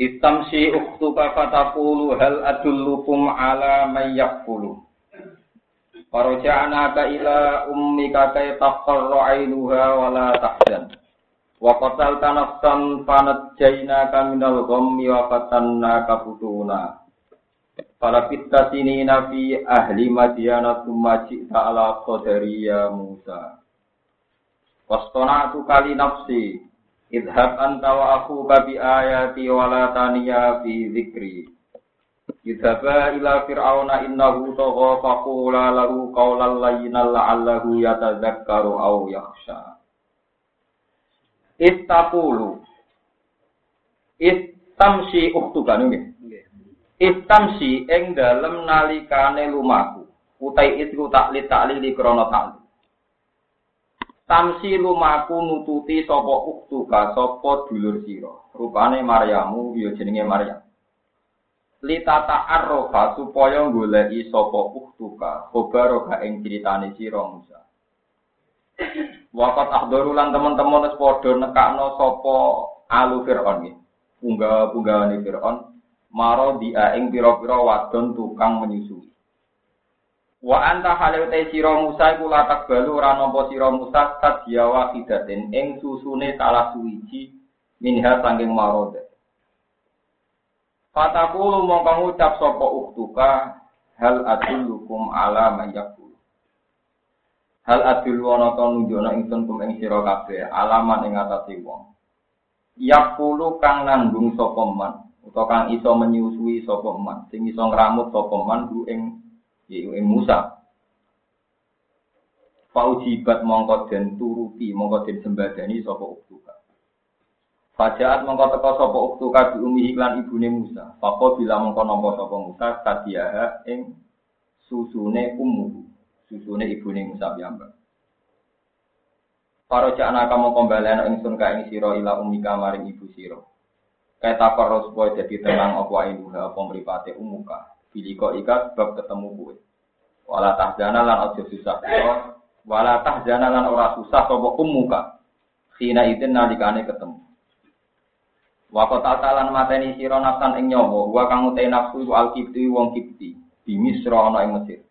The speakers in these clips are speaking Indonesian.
Istamsi ukhtuka fatakulu hal adullukum ala man yakfulu. Faroja'naka ila ummika kay taqarra ainuha wa la tahzan. Wa qatalta nafsan fanajjaynaka minal ghammi wa fatannaka futuna. Fala fitta ahli madyana thumma ji'ta ala qadari ya Musa. Wastona'tu kali nafsi Idhab anta wa aku babi ayati wa la taniya fi zikri. Idhaba ila fir'auna innahu tagha faqula lahu qawlan layyinan la'allahu yatadzakkaru aw yakhsha. Istaqulu. Istamsi uktuka nggih. Istamsi ing dalem nalikane lumaku. Utai itu tak li taklili krana ta'li. Tamsi lumaku nututi sapa uktuka sapa dulur sira. Rupane Maryamu ya jenenge Maryam. Litata arrofa supaya goleki sapa uktuka khobaroka ing critane sira Musa. Wakat ahdaru lan teman-teman wis padha nekakno sapa alu Firaun iki. Punggah-punggahane Firaun maro dia ing pira-pira wadon tukang menyusui. Wa anta halil te sira Musa iku latak balu ora nampa sira Musa sadya wahidatin ing susune salah suwiji minha sanging marode. Fatakulu mongko ngucap sapa uktuka hal adullukum ala mayyakul. Hal adul wana to nunjukna ingsun kum ing sira kabeh alaman ing atase wong. Yakulu kang nanggung sapa man utawa kang iso menyusui sapa man sing iso ngramut sapa man ing yaitu Musa. Faujibat mongko den turuti mongko den sembadani sapa uktuka. Fajaat mongko teka sapa uktuka di umi iklan ibune Musa. Fako bila mongko nampa sapa Musa kadiaha ing susune ummu. Susune ibune Musa piyambak. Para jana kamu kembalian ingsun ka ing sira ila umika maring ibu sira. Kaya takor supaya jadi tenang apa inuha apa mripate umuka. Biliko ikat sebab ketemu kue. Wala tahzana lan ojo susah sira. Wala tahzana lan ora susah sapa ummuka. Sina itin nalikane ketemu. Wa qatatalan mateni sira nafsan ing nyawa, wa kang utai nafsu iku al-kipti wong kipti, di Misra ana ing Mesir.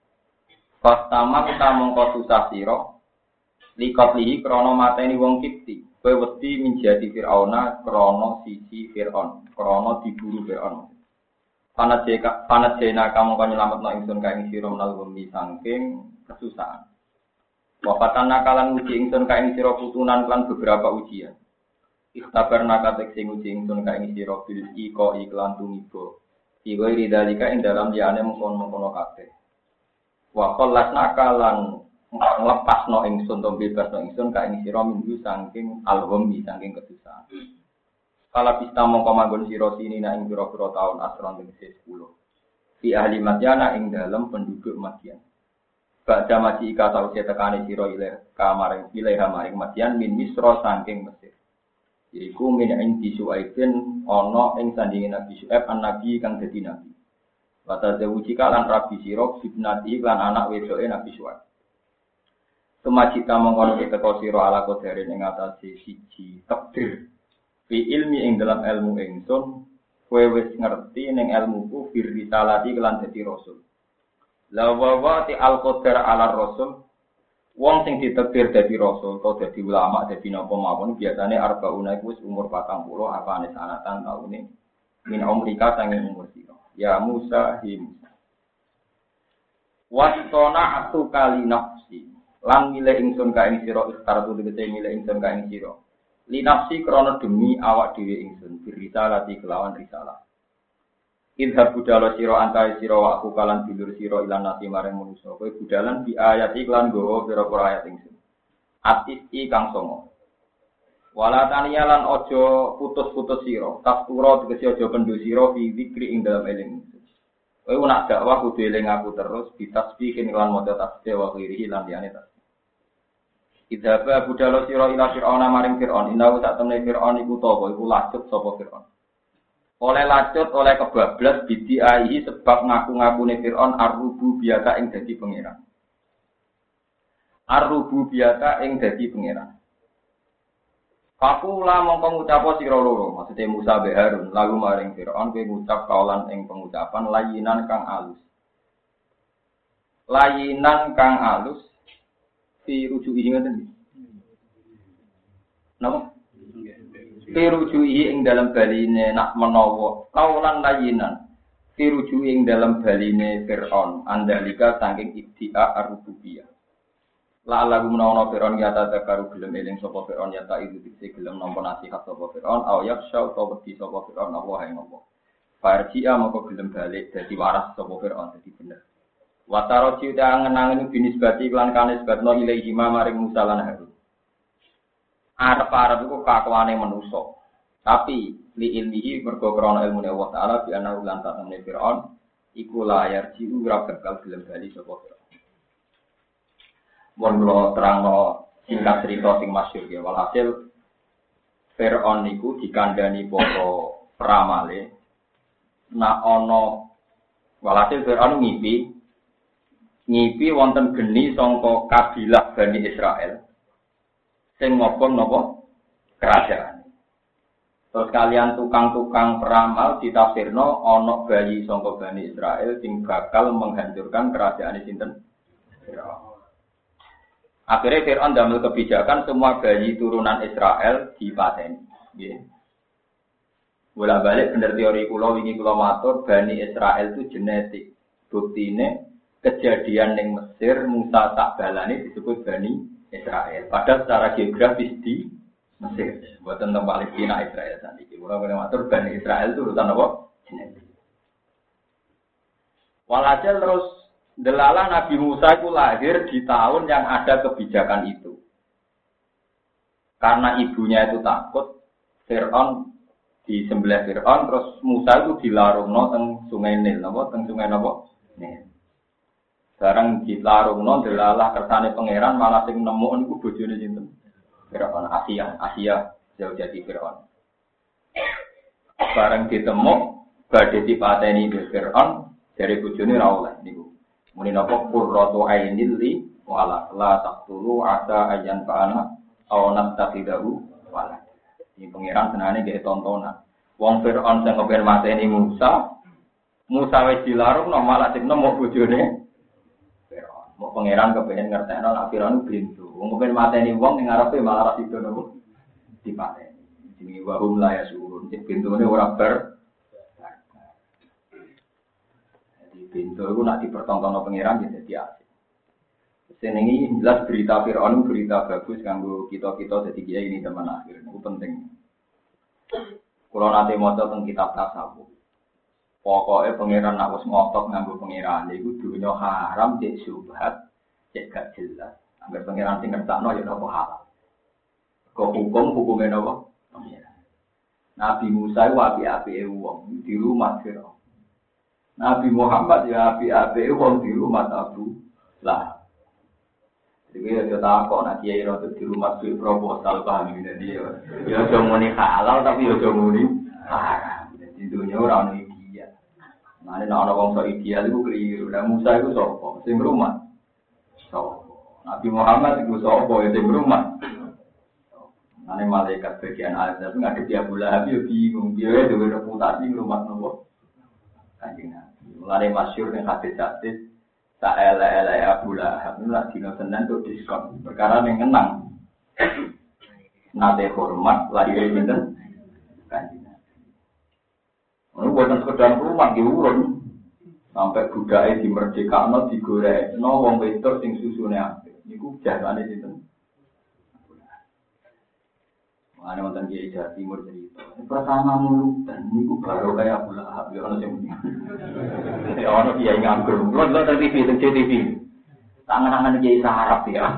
Pastama kita mongko susah sira likot lihi krana mateni wong kipti. Kowe wedi menjadi Firauna krana sisi Firaun, krana diburu Firaun. Panat jeka jena kamu kan nyelamat no ingsun kain siro menal bumi sangking kesusahan. Wafatan nakalan uji ingsun kain siro putunan klan beberapa ujian. Ikhtabar nakatek sing uji ingsun kain siro bil iko iklan tumibo. Iko iridalika ing dalam liane mengkon mengkono kate. Wakolas nakalan nglepas no ingsun to bebas no ingsun kain siro minggu sangking alhumi sangking kesusahan. Kala pista mongko manggon sira sini na ing pira-pira taun asron tegese 10. Di ahli Madyana ing dalam penduduk Madyan. Baca maji ika sausi tekani sira ile kamaring ile maring Madyan min Misra saking Mesir. Iku min ing disuaibin ana ing sandinge Nabi Syuaib an nabi kang dadi nabi. Wata zawuji kalan rabi sira bibnati lan anak wedoke Nabi Syuaib. Tumajita mongkono teko sira ala kodere ing atase siji takdir fi ilmi ing dalam ilmu ingsun kowe wis ngerti ning ilmuku fir risalati kelan dadi rasul. La wa ti al qadar ala rasul wong sing ditekdir dadi rasul atau dadi ulama dadi napa mawon biasane arbauna iku wis umur 40 apa ane sanatan taune min umrika sanging umur sira ya Musa hi Musa. Wastona atu kali nafsi lan milih ingsun ka ing sira ikhtar tu tegese milih ingsun ka ing sira linafsi krono demi awak dhewe ingsun berita lati kelawan risalah Idhab budala siro antai siro wa aku kalan dulur siro ilan nasi maring manusa kowe budalan di ayat iklan gowo pira-pira ayat ingsun atis i kang songo Wala taniya lan ojo putus-putus sira, tafkura tegese ojo pendu sira fi zikri ing dalam eling. Kowe nak dakwah kudu eling aku terus bitasbihin lan maca tasbih wa ghirihi lan liyane tasbih. Idhaba budalo sira ila Fir'aun maring Fir'aun, innahu tak temne Fir'aun iku tobo iku lacut sapa Fir'aun. Oleh lacut, oleh kebablas bidi aihi sebab ngaku-ngakune Fir'aun arrubu biasa ing dadi pangeran. Arrubu biasa ing dadi pangeran. Fakula mongko ngucapo sira loro, maksudnya Musa be Harun, lalu maring Firaun kowe ngucap kaulan ing pengucapan layinan kang alus. Layinan kang alus fi rujuki ngoten. Napa? Fi rujuki ing dalam baline nak menawa kaulan layinan. Fi rujuki ing dalam baline Firaun andalika saking ibti'a ar-rububiyah. La lagu menawa Fir'aun ya ta karu gelem eling sapa Fir'aun ya ta itu diksi gelem nampa nasihat sapa Fir'aun au yaksha utawa wedi sapa Fir'aun Allah ing Allah. Farji'a moko gelem balik dadi waras sapa Fir'aun dadi bener. Wataro ciuta angen-angen binisbati lan kanis batno ilaihi maring Musa lan Harun. Arep-arep iku kakuane. Tapi li ilmihi mergo ilmu Allah taala bi ana ulan tatemne Fir'aun iku layar jiu ora bakal gelem bali sapa Fir'aun. Mohon kula singkat cerita sing masyhur ya. Walhasil Fir'aun niku dikandani para pramale nak ana walhasil Fir'aun ngipi ngipi wonten geni sangka kabilah Bani Israel sing ngobong napa kerajaan. Terus kalian tukang-tukang peramal ditafsirno ana bayi sangka Bani Israel sing bakal menghancurkan kerajaan sinten? Akhirnya Fir'aun damel kebijakan semua bayi turunan Israel dipateni. Yeah. Bola balik bener teori kulo ini kulo matur Bani Israel itu genetik. Bukti ini kejadian yang Mesir Musa tak balani disebut Bani Israel. Padahal secara geografis di Mesir. Buat tentang Palestina Israel tadi. Kulo boleh matur Bani Israel itu urusan apa? Genetik. Walhasil terus Delala Nabi Musa itu lahir di tahun yang ada kebijakan itu. Karena ibunya itu takut, Fir'aun di sebelah Fir'aun, terus Musa itu dilarung no teng sungai Nil, no, teng sungai nopo Nil. Sekarang dilarung no, delala kersane pangeran malah sing nemu niku bojone sinten? Fir'aun Asia, Asia jauh jadi Fir'aun. Barang ditemu, badhe dipateni Fir'aun dari bojone ra oleh niku. Muni napa qurratu ainil li wala la taqtulu asa ayan fa'ana aw nastaqidahu wala. Ini pengiran senane ge tontonan. Wong Fir'aun sing kepen mateni Musa, Musa wis dilarung no malah sing nemu bojone. Mau pangeran kepengen ngerteno nek Fir'aun pintu. Wong kepen mateni wong ning ngarepe malah ra sido nopo dipateni. Jenenge wahum la yasurun. Pintune ora ber pintu itu nak dipertonton pengiran ya jadi asik. Senengi jelas berita Fir'aun berita bagus kanggo kita-kita jadi kiai ini teman akhir. Itu penting. Kalau nanti mau tentang kitab tasawuf, pokoknya pengiran nak wis ngotot nganggo pengiran itu dunia haram cek subhat cek gak jelas. Agar pengiran sing ngertakno ya nopo halal. Kok hukum hukumnya nopo? Nabi Musa itu api-api wong di rumah Fir'aun. Nabi Muhammad ya api-api wong di rumah Abu lah. Jadi ya tak kok nak kiai rotu di rumah sih proposal paham ini dia. Ya cuma muni halal tapi ya cuma muni haram. Di dunia orang ini dia. Mana nak orang so ideal itu keliru. Dan Musa itu sopo, sing rumah. Sopo. Nabi Muhammad itu sopo, ya sing rumah. Mana malaikat bagian azab nggak ada dia pula ya bingung dia itu reputasi rumah nopo. Kanjeng Mulane masyhur ning hadis-hadis tak ele-ele Abu Lahab itu lagi dino Senin tuh diskon. Perkara yang kenang. Nate hormat lahir pinten? Kanjeng Ini buatan sekedar rumah diurun. Sampai budaya di merdeka, digoreng, no wong wedok sing susune apik. Niku jasane sinten? Mana mantan kiai Jawa Timur cerita. Pertama mulu dan niku baru kayak Abu Lahab ya ono sing. Ya ono kiai nganggur. Lo lo TV teng TV. Tangan-tangan kiai sarap ya.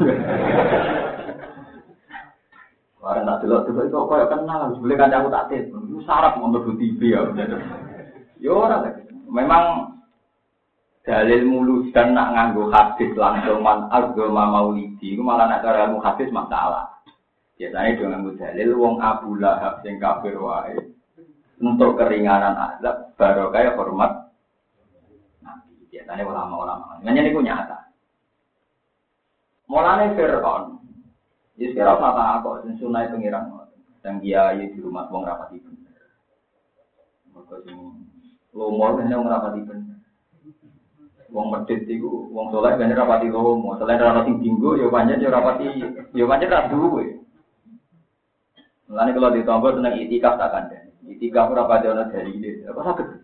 Orang tak delok delok kok koyo kenal, boleh kancaku tak tit. Syarat mau mlebu TV ya. Yo ora Memang dalil mulus dan nak nganggo hadis langsung man agama maulidi itu malah nak cara ilmu hadis masalah. Biasanya dia nganggo dalil wong Abu Lahab sing kafir wae untuk keringanan azab baru kayak hormat Nabi. Biasanya ulama-ulama. Nanya ini nyata. Mulane Fir'aun, jadi Fir'aun mata aku, dan sunai pengiran, dan dia di rumah wong rapati bener. Maka sing lomor kan yang rapati bener. Wong medit iku wong soleh ben rapati lomo, selain ora sing dinggo ya pancen ya rapati ya pancen ra duwe. Mulane kalau ditombo seneng itikaf tak kandhani. Itikaf ora pati ana dalile. Apa saged?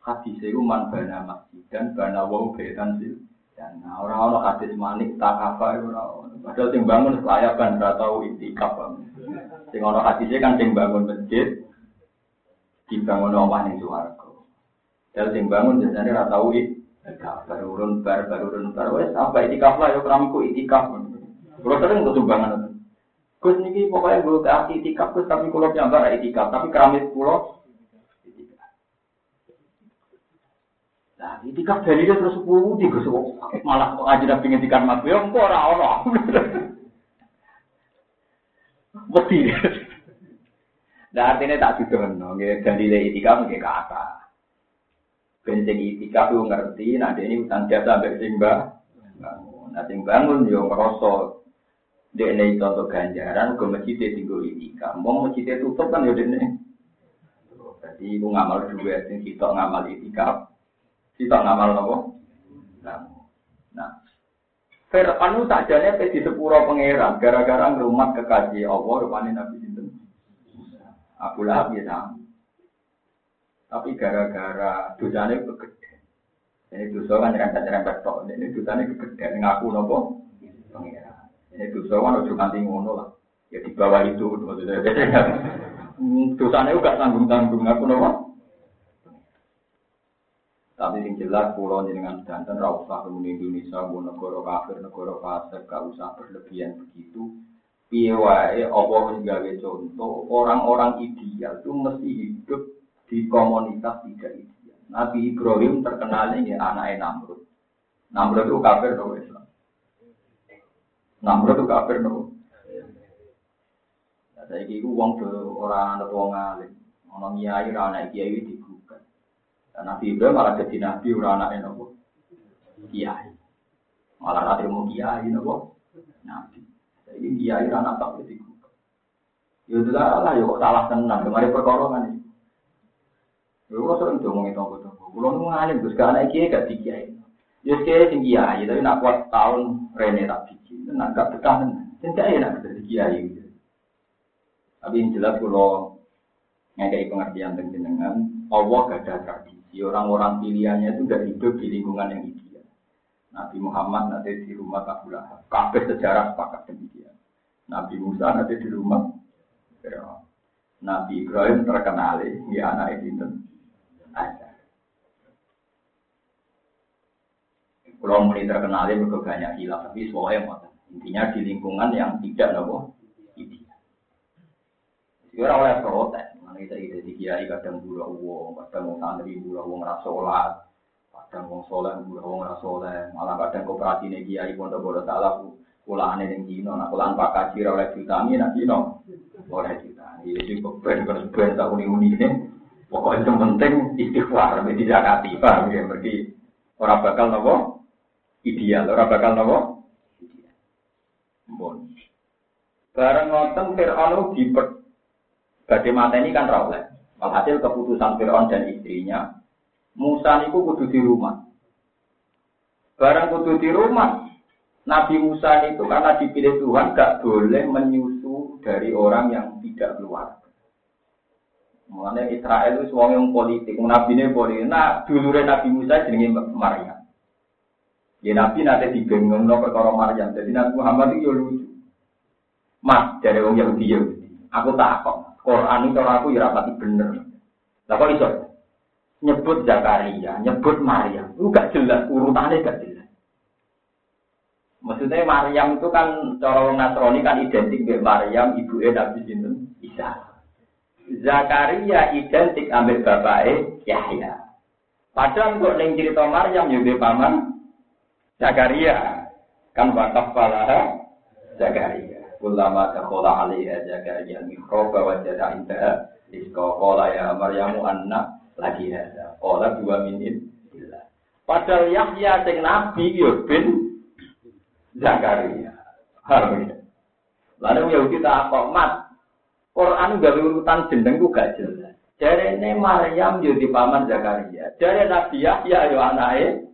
Hadis iku man bana masjid dan bana wong betan sih. Dan orang-orang hadis manik tak apa ora Padahal sing bangun layak kan ora tau itikaf. Sing ana hadisnya kan sing bangun masjid dibangun omah ning swarga. Dan sing bangun biasanya ora tau baru urun bar baru urun bar wes apa itikaf lah yo keramiku itikaf kalau sering tuh sumbangan Gus niki pokoknya gue ke hati itikaf Gus tapi kulo nyambar itikaf tapi keramik kulo Nah, itikaf dari dia terus sepuluh di Gus malah aja udah pingin itikaf mas yo kok ora ono. Mesti. Nah artinya tak didono, dari itikaf nggih kata. Benteng itikaf itu ngerti, nah ini utang jasa sampai simba. Nah sing bangun yo ngerasa dia ini contoh ganjaran, ke masjid tinggal itikaf. Mau masjid tutup kan ya dene. Jadi itu ngamal dua, sing kita ngamal itikaf, kita ngamal apa? Nah, Fir'aun sajane pe di sepuro pangeran gara-gara ngrumat kekasih Allah rupane Nabi. Abu Lahab ya sama. Tapi gara-gara dosanya kegede. Ini dosa kan nyerempet-nyerempet tok. Ini dosanya kegede. Ngaku nopo? Ini dosa kan udah nanti ngono lah. Ya di bawah itu. Maksudnya. Dosanya juga tanggung-tanggung. Ngaku nopo? Tapi yang jelas pulau dengan danten ra usah Indonesia bu negara kafir negara fasik gak usah berlebihan begitu. Piye wae apa contoh orang-orang ideal itu mesti hidup di komunitas tidak ideal. Nabi Ibrahim terkenal ini anaknya Namrud. Namrud itu kafir no Islam. Namrud itu kafir no. Nah, saya kira uang ke orang atau uang alim, orang kiai, anak kiai digugat. Dan Nabi Ibrahim malah jadi nabi orang anaknya nopo kiai. Malah nanti mau kiai nopo nabi. Jadi kiai anak tak digugat. Ya lah, ya kok salah tenang. Kemarin perkara ini. Lho sering ngomongin tonggo-tonggo. Kulo nu ngalim Gus anak iki gak dikiai. Ya kiai sing kiai, tapi nak kuat tahun rene tak biji. Nak gak betah tenan. Sing kiai nak dadi kiai. Tapi yang jelas kulo ngekei pengertian tentang jenengan, Allah gak ada tradisi. Orang-orang pilihannya itu gak hidup di lingkungan yang ideal. Nabi Muhammad nanti di rumah Abu Lahab. Kabeh sejarah sepakat demikian. Nabi Musa nanti di rumah Nabi Ibrahim terkenal ya anak itu ada. Kalau mulai terkenal itu banyak hilaf, tapi semuanya mau intinya di lingkungan yang tidak nopo ideal. Oleh protes, mana kita ide di kiai kadang bula uang, kadang mau santri bula uang rasolat, kadang mau soleh bula uang rasoleh, malah kadang koperasi nih kiai pondok bodoh salah kulaan yang dino, nah kulaan pak kaji oleh juta ini, nah dino oleh juta. Ini sih ben ben ben tahun ini Pokoknya yang penting istighfar, tidak zakati, paham ya? Berarti orang bakal nopo ideal, orang bakal nopo. Bon. Bareng ngoten Fir'aun di badhe ini kan rawleh. Alhasil keputusan Fir'aun dan istrinya, Musa niku kudu di rumah. Barang kudu di rumah, Nabi Musa itu karena dipilih Tuhan gak boleh menyusu dari orang yang tidak keluar. Mengenai Israel itu suami yang politik, nabi ini politik. Nah, dulu Nabi Musa jenenge Maryam. Ya Nabi nanti dibengong no perkara Maryam. Jadi Nabi Muhammad itu lucu. Mas dari orang Yahudi ya. Aku tak kok. Quran itu aku ya rapati bener. Lah kok iso? Nyebut Zakaria, nyebut Maryam. Itu gak jelas urutannya gak jelas. Maksudnya Maryam itu kan cara Nasrani kan identik dengan Maryam ibu Nabi sinten Isa. Zakaria identik ambil bapaknya Yahya. Padahal untuk neng cerita Maryam juga paman Zakaria kan wakaf palaha Zakaria. Ulama takhola alaiha Zakaria mihrab wa jada indah Iska kola ya Maryamu anak lagi ada. Kola dua minit. Padahal Yahya sing nabi yo bin Zakaria. Harusnya. Lalu Yahudi tak apa mat. Quran gak urutan jeneng ku gak jelas. Dari ini Maryam jadi paman Zakaria. Dari Nabi Yahya yo anaknya.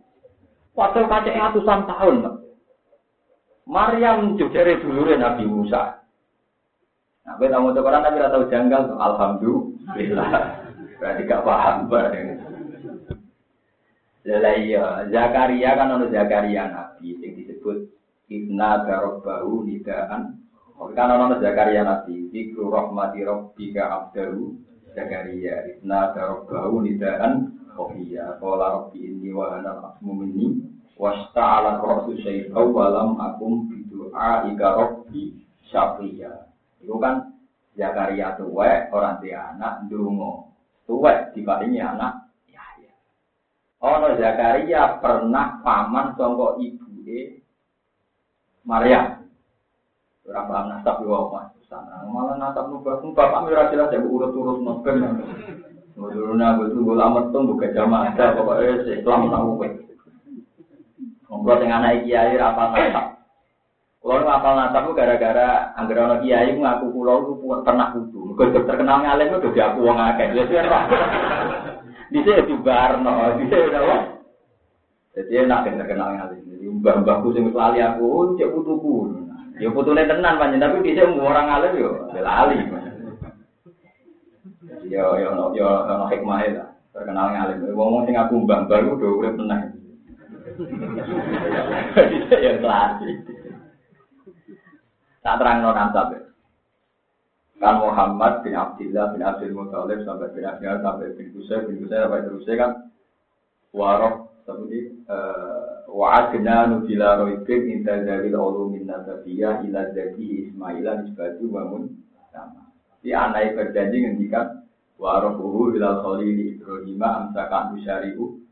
Waktu kacek ratusan tahun. Maryam juga dari dulu Nabi Musa. Nah, kita mau Quran tapi tahu janggal. Alhamdulillah. Berarti gak paham. Berarti. iya, Zakaria kan ono Zakaria Nabi yang disebut Ibna baru nidaan. Kan ono Zakaria Nabi, Zikru rahmati rabbika abdahu Zakaria Ibna baru nidaan. Iya, Kola Rabbi ini wa ana asmu minni Wasta'ala rasu syaitau walam akum bidu'a ika Rabbi syafiya Itu kan Zakaria tuwek, orang tua anak, dungo Tuwek dibandingi anak Yahya Ono Zakaria pernah paman songkok ibu Maria. Ora paham nasab yo apa. Sana malah nasab nu bapak bapak ora jelas ya urut-urut nopen. Betul gue lama tuh buka jamaah pokoknya Islam tahu kowe. Ngobrol dengan anak kiai apa nasab. Kalau nu apal nasab gara-gara anggere ana kiai ngaku kula itu pernah kudu. Mergo terkenal ngalim itu dadi aku wong akeh. Ya sih Pak. Dise dibarno, dise ora. Jadi enak terkenal ngalim. mbah-mbahku sing lali aku cek putuku. Ya putune tenan panjen tapi dhisik orang alim yo lali. Yo yo no yo no hikmah lah. Terkenal ngalim. Wong sing aku mbah-mbah ku do urip tenang. Ya lali. Tak terang non ansab. Kan Muhammad bin Abdullah bin Abdul Muthalib sampai bin Abdullah sampai bin Qusay bin Qusay sampai terusnya kan warok seperti wa'adna nubila roibin inta zawil ulumin nasabiyah ila jadi ismaila nisbatu bangun sama. Si anai berjanji ngendikan warohuhu ila khalili Ibrahim amsakan usyari'u.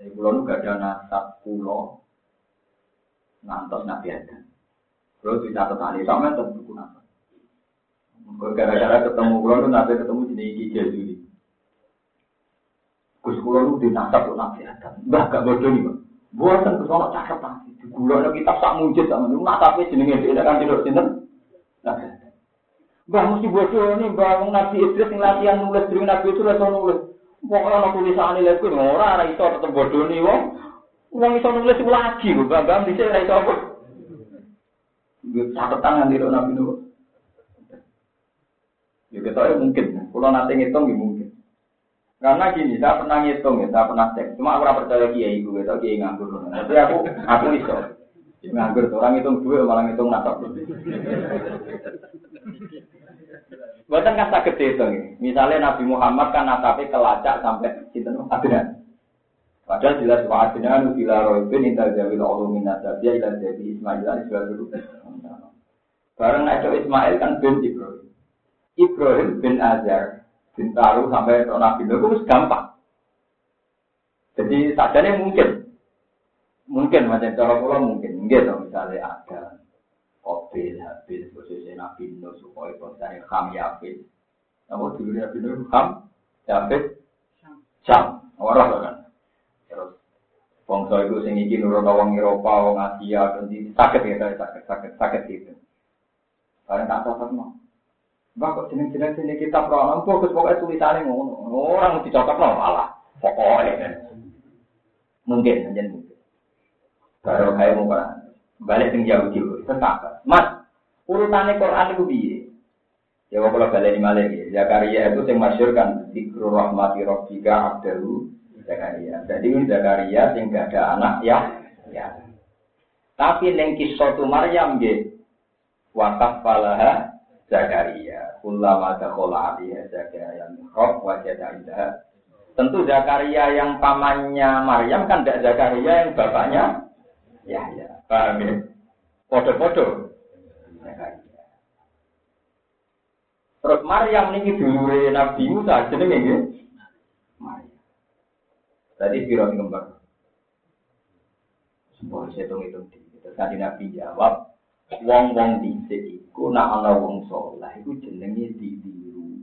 Pulau nu gak ada nasab pulau nantos Nabi Adam. Pulau bisa tetani sama tentu buku nasab. Gara-gara ketemu pulau nu Nabi ketemu jenis Ki Jazuli. Gus kulo nu dinasab kok nabi Adam. Mbah gak bodoh nih, Pak. Buatan ke sono catatan. Di kulo ada kitab sak mujud sama nu nasabe jenenge dhewe kan tidak sinten. Nabi. Mbah mesti bodoh nih, Mbah Nabi Idris yang latihan nulis dari Nabi itu lah nulis. Pokoknya ana tulisan lek kuwi ora ora iso tetep bodoh nih wong. Wong iso nulis lagi Mbah Mbah dhisik ora apa. Catatan nganti Nabi Nuh. Ya kita mungkin, kalau nanti ngitung ya mungkin. Karena gini, saya pernah ngitung ya, saya pernah cek. Cuma aku percaya kiai gue, tau kiai nganggur. Tapi aku, aku iso. Nganggur, orang ngitung dua, malah ngitung nasab. Buatan kan sakit itu. Misalnya Nabi Muhammad kan nasabnya kelacak sampai sinten Adnan. Padahal jelas wa Adnan bila roibin inta jawil ulumin nasabiyah ila jadi Ismail ali dulu. Bareng Nabi Ismail kan bin Ibrahim. Ibrahim bin Azar. Bintaro sampai ke Nabi itu gampang. Jadi sadarnya mungkin. Mungkin macam cara pulau mungkin. Mungkin dong misalnya ada Kobil, habis, posisi Nabi Nuh supaya konsen Ham Yafid. Namun dulu Nabi Nuh Ham, Yafid, Syam. Orang kan. Terus Bangsa itu sing iki nurut wong Eropa, wong Asia, dan sakit ya, sakit, sakit, sakit itu. Kalian tak tahu Mbak kok jeneng-jeneng sini kita perono fokus pokoknya tulisannya ngono. Orang mesti cocok no malah. Pokoknya. Mungkin aja mungkin. Baru kayak mau balik tinggi jauh jauh. Tetap. Mas, urutannya Quran itu biye. Ya kalau balik di Malaysia, ya. Zakaria itu yang masyur kan Zikru rahmati robbika abdahu Zakaria. Jadi ini Zakaria yang gak ada anak ya. ya. Tapi neng kisah Maryam gitu. Wakaf falaha Zakaria. Kullama dakhala alaiha Zakaria mihrab wajada indaha. Tentu Zakaria yang pamannya Maryam kan tidak Zakaria yang bapaknya ya ya paham ya Podo-podo. Terus Maryam niki dulure Nabi Musa jenenge nggih. Maryam. Tadi piro kembar. Semua hitung itu. Terus Nabi jawab, wong-wong dhisik iku nak ana wong saleh iku jenenge ditiru.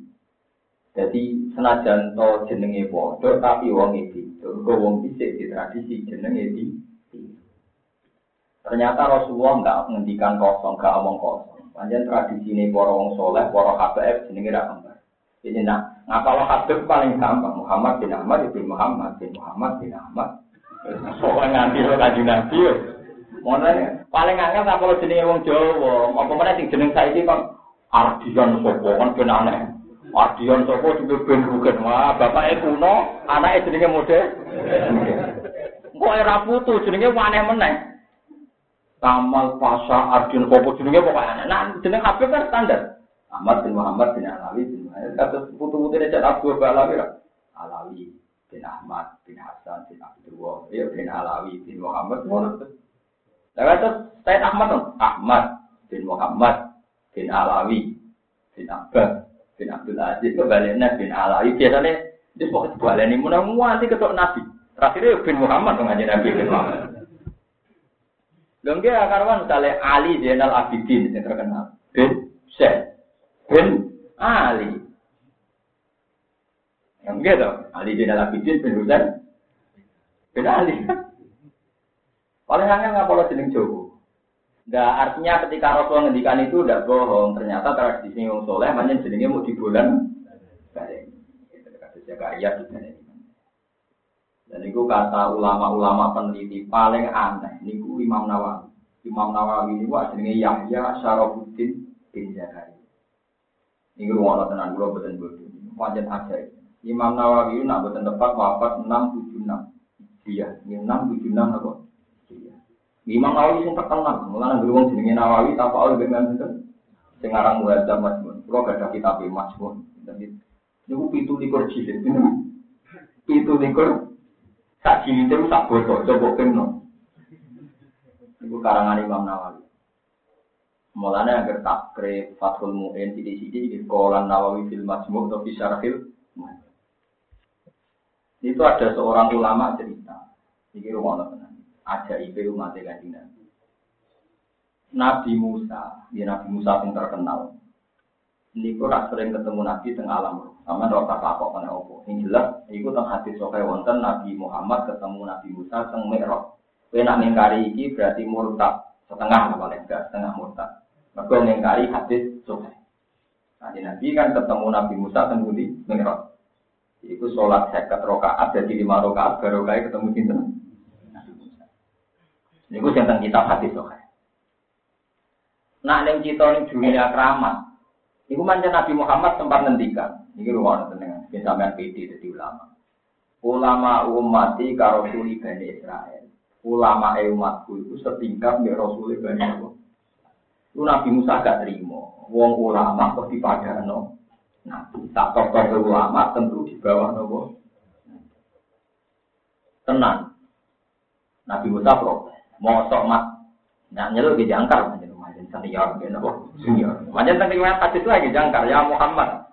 Jadi senajan to jenenge padha tapi wong iki Mergo wong dhisik di tradisi jenenge di Ternyata Rasulullah nggak menghentikan kosong, nggak omong kosong. Panjang tradisi ini para wong soleh, para HBF jenenge ra kembar. Jadi nak ngapal hadis paling gampang Muhammad bin Ahmad bin Muhammad bin Muhammad bin Ahmad. Soalnya nganti lo kaji nabi Mana paling angel tak kalau jenenge wong Jawa, apa mana sing jeneng saiki kon Ardian sopo kan ben aneh. Ardian sopo juga ben rugen. Wah, bapaknya kuno, anaknya jenenge mode. Kok era putu jenenge aneh meneh. Kamal Pasha Ardian sopo jenenge pokoknya aneh. Nah, jeneng Habib kan standar. Ahmad bin Muhammad bin Alawi bin Muhammad. Kata putu-putu ini cek Abu Alawi. Alawi bin Ahmad bin Hasan bin Abdul Ya bin Alawi bin Muhammad. Lalu itu Said Ahmad dong. Ahmad bin Muhammad bin Alawi bin Abbas bin Abdul Aziz kebaliknya bin Alawi biasanya dia pokoknya balik ini mudah nanti ketok Nabi. Terakhirnya bin Muhammad dong aja Nabi bin Muhammad. Lengke akarwan misalnya Ali Zainal Abidin yang terkenal. Bin Syekh. Bin Ali. Yang gitu. Ali Zainal Abidin bin Husain. Bin Ali. Paling angel nggak kalau jeneng Jowo. Nggak artinya ketika Rasul ngendikan itu udah bohong. Ternyata tradisi yang soleh, makanya jenengnya mau di bulan. Itu kata Zakaria di Dan itu kata ulama-ulama peneliti paling aneh. Ini Imam Nawawi. Imam Nawawi ini wah jenenge Yahya Syarafuddin bin Zakaria. Ini ruang tenan betul betul. Wajan aja. Imam Nawawi nak betul tepat wafat 676. Iya, 676 apa? Imam Nawawi sing terkenal, mulane beruang jenenge Nawawi tanpa oleh dengan itu. Sing aran Muhadzab Majmun. Kulo gak ada kitab Majmun. Jadi niku pitu likur jilid. Pitu likur sak jilid itu sak botol coba peno. Niku karangan Imam Nawawi. Mulane agar takrib Fathul Mu'in sidi-sidi di sekolah Nawawi fil Majmu' atau fi Syarhil Itu ada seorang ulama cerita. Iki rumah ajaib umat kanjeng Nabi. Nabi Musa, ya Nabi Musa yang terkenal. Ini rak sering ketemu Nabi tengah alam. Sama rasa takok kena opo. Yang jelas, itu tentang hadis sokai wonten Nabi Muhammad ketemu Nabi Musa teng Mi'raj. Kowe nak mengkari iki berarti murtad setengah paling enggak setengah murtad. Mergo mengkari hadis sokai. Nanti Nabi kan ketemu Nabi Musa teng Mi'raj. Iku sholat sekat rokaat jadi lima rokaat baru ketemu sinten. Ini gue tentang kitab hadis loh. Nah, neng cita neng dunia keramat. Iku mancan Nabi Muhammad sempat ngendikan. Ini rumah dengan sampean PD jadi ulama. Ulama umati karo suli bani Israel. Ulama umatku itu setingkat dengan Rasul bani Israel. Itu Nabi Musa gak terima. Wong ulama kok dipadano. Nah, tak tokoh ulama tentu di bawah nopo. Tenang. Nabi Musa protes. Mosok mat. Nah nyeluk di jangkar macam macam senior gitu senior. Macam tentang riwayat hadis lagi jangkar ya Muhammad.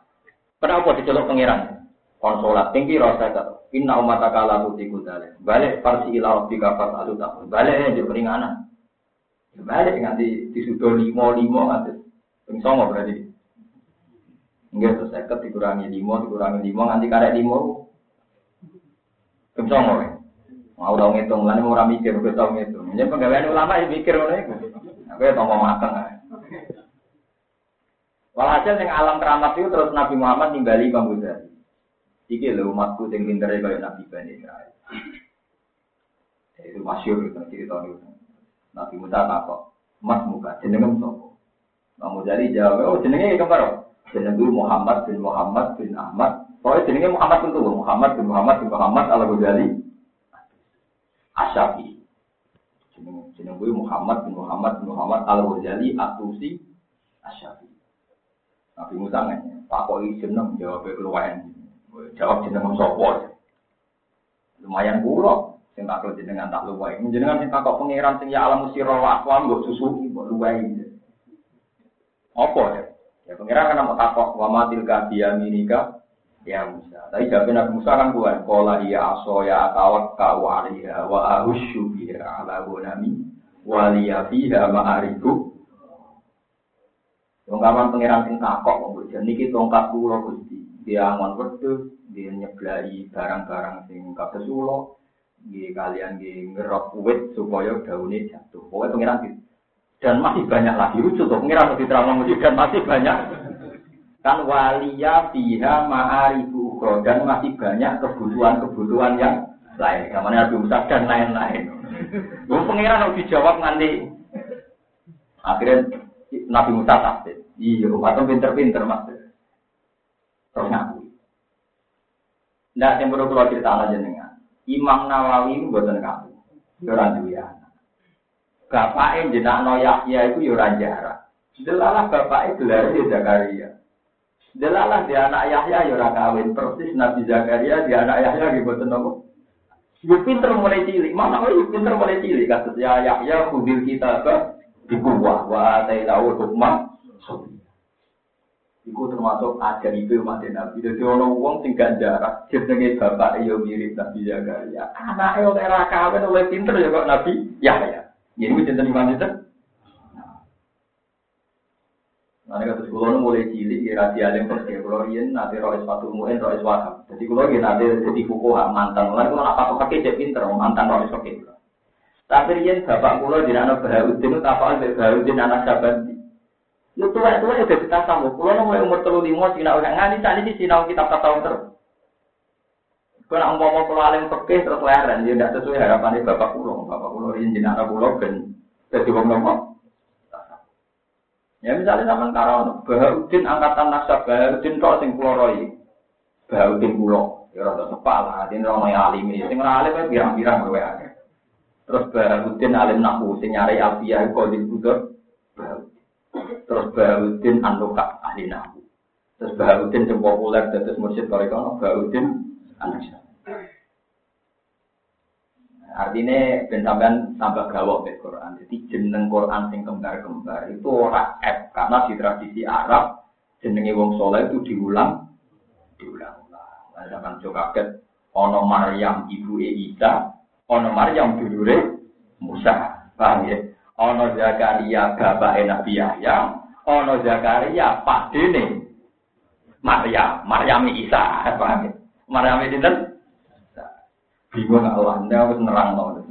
Kenapa diceluk pangeran? Konsolat tinggi rasa kata. Inna umat akala putiku dale. Balik parsi ilah tiga pas alu tak. Balik ya juga keringanan. Balik nganti disudo limo limo nganti. Ping songo berarti. Enggak seket dikurangi limo dikurangi limo nganti karek limo. Ping songo ya. Mau tau ngitung, lan ora mikir kok tau ngitung. Yen penggawean ulama ya mikir ngono iku. Aku ya tompo mateng ae. Walhasil sing alam keramat itu terus Nabi Muhammad nimbali Imam Ghazali. Iki lho umatku sing pintere kaya Nabi Bani Israil. Itu masyhur itu cerita itu. Nabi Musa takok, "Mas muka jenenge sapa?" Imam Ghazali jawab, "Oh jenenge kembar." Jenenge Muhammad bin Muhammad bin Ahmad. Pokoknya jenenge Muhammad tentu Muhammad bin Muhammad bin Muhammad Al-Ghazali. Asyafi. Jeneng jeneng gue Muhammad bin Muhammad bin Muhammad Al Ghazali Atusi Asyafi. Nabi Musa nanya, Pak kok ini jeneng jawab keluaran. Jawab jeneng sopo. Lumayan pulau. Sing tak jenengan tak lupa. Jenengan sing takok pangeran sing ya alam mbok susu tuwai. Apa ya? Ya pengiran kan mau takok wa matil ka ya Musa. Tapi jawabnya Nabi Musa kan kuat. Kola iya aso ya atawak ka wa ahusyu biha ala gunami wa liya fiha ma'ariku. Tongkaman pengiran sing takok kok niki tongkat kula Gusti. Dia angon wedhus, dia nyeblai barang-barang sing kados nggih kalian nggih ngerok wit supaya daune jatuh. Pokoke pengiran gitu. Dan masih banyak lagi lucu tuh pengiran lebih terang dan masih banyak kan walia fiha ma'arifu dan masih banyak kebutuhan-kebutuhan yang lain. Namanya Nabi Musa dan lain-lain. Gue pengiran harus dijawab nanti. Akhirnya Nabi Musa tafsir. Iya, atau pinter-pinter mas. Terus ngaku. Nah, yang perlu keluar cerita aja dengan Imam Nawawi buatan kamu. Orang ya. Bapaknya jenakno Yahya itu ya jarak. Delalah bapaknya gelar Zakaria. Delalah dia anak Yahya ya ora kawin persis Nabi Zakaria dia anak Yahya gitu boten nopo. Yo pinter mulai cilik, mana yo pinter mulai cilik kasus ya Yahya kudil kita ke di kuwah wa tahu hukmah Iku termasuk ajar itu umat Nabi. Jadi orang uang tinggal jarak, jenenge bapak yo mirip Nabi Zakaria. Anak yo era kawin oleh pinter ya kok Nabi Yahya. Ini cinta iman Nanti kata sekolah mulai cilik, ya rahasia yang pergi. Kalau ini nanti roh sepatu muen, roh wahab. Jadi kalau ini nanti jadi fukuh mantan. Lalu kalau apa apa pakai pinter, mantan roh pakai. Tapi ini bapak kulo di anak Bahaudin itu apa aja Bahaudin anak sahabat. Lu tua tua udah kita sama. Kulo mulai umur terlalu lima, cina orang ngani tadi di cina kita tahun terus. Kalau nak umpama kulo alim pergi terus leren, dia tidak sesuai harapan bapak kulo. Bapak kulo ini di anak kulo ben jadi wong nopo. Ya misalnya sama karo Baharudin angkatan nasab Baharudin kok sing kula roi. Baharudin kula ya rada sepak lah, dene rono alim iki. Sing ora alim pirang-pirang kowe akeh. Terus Baharudin alim nahu sing nyari alfiyah kok di butuh. Terus Baharudin antuka ahli nahu. Terus Baharudin sing populer dados mursyid kono Baharudin anak Artinya ben sampean tambah gawok Quran. Jadi jeneng Quran sing kembar-kembar itu ora F karena di tradisi Arab jenenge wong soleh itu diulang diulang-ulang. Nah, zaman coba kaget ono Maryam ibu Isa, ono Maryam dulure Musa. Paham ya? Ono Zakaria bapak Nabi Yahya, ono Zakaria pak dene Maryam, Maryam Isa. Paham ya? Maryam itu bingung Allah, anda harus nerang tau.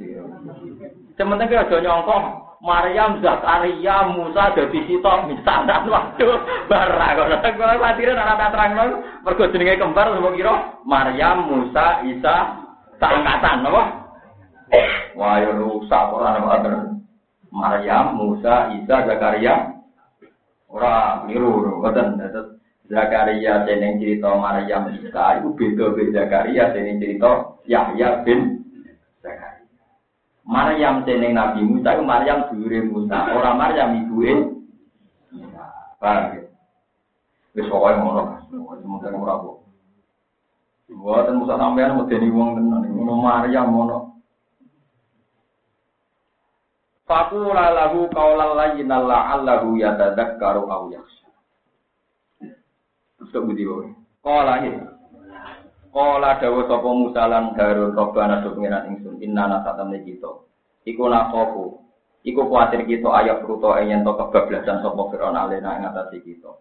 Sementara kita nyongkok, Maryam, Zakaria, Musa, jadi sitok, misalnya, waduh, barang. Kalau khawatirin anak terang nol, mergo jenenge kembar, semua kira, Maryam, Musa, Isa, seangkatan, apa? Wah, ya rusak, orang apa Maryam, Musa, Isa, Zakaria, orang keliru, betul. Zakaria jeneng cerita Maryam Isa itu beda beda Zakaria jeneng cerita Yahya bin Zakaria. Maryam jeneng Nabi Musa itu Maryam dulure Musa, orang Maryam ibuke Musa. Paham ya? Wis pokoke ngono. Semoga ora kok. Buatan Musa sampean medeni wong tenan, ngono Maryam ngono. Fakula lahu qaulal layyinal la'allahu yatadzakkaru aw yakhsha. Sok budi wae. Kala ya. Kala dawa sapa Musa lan Harun Robbana do pengiran ingsun innana satamne kita. Iku nasofu. Iku kuatir kita ayat ruto yen to kebablasan sapa Firaun alena ing kita.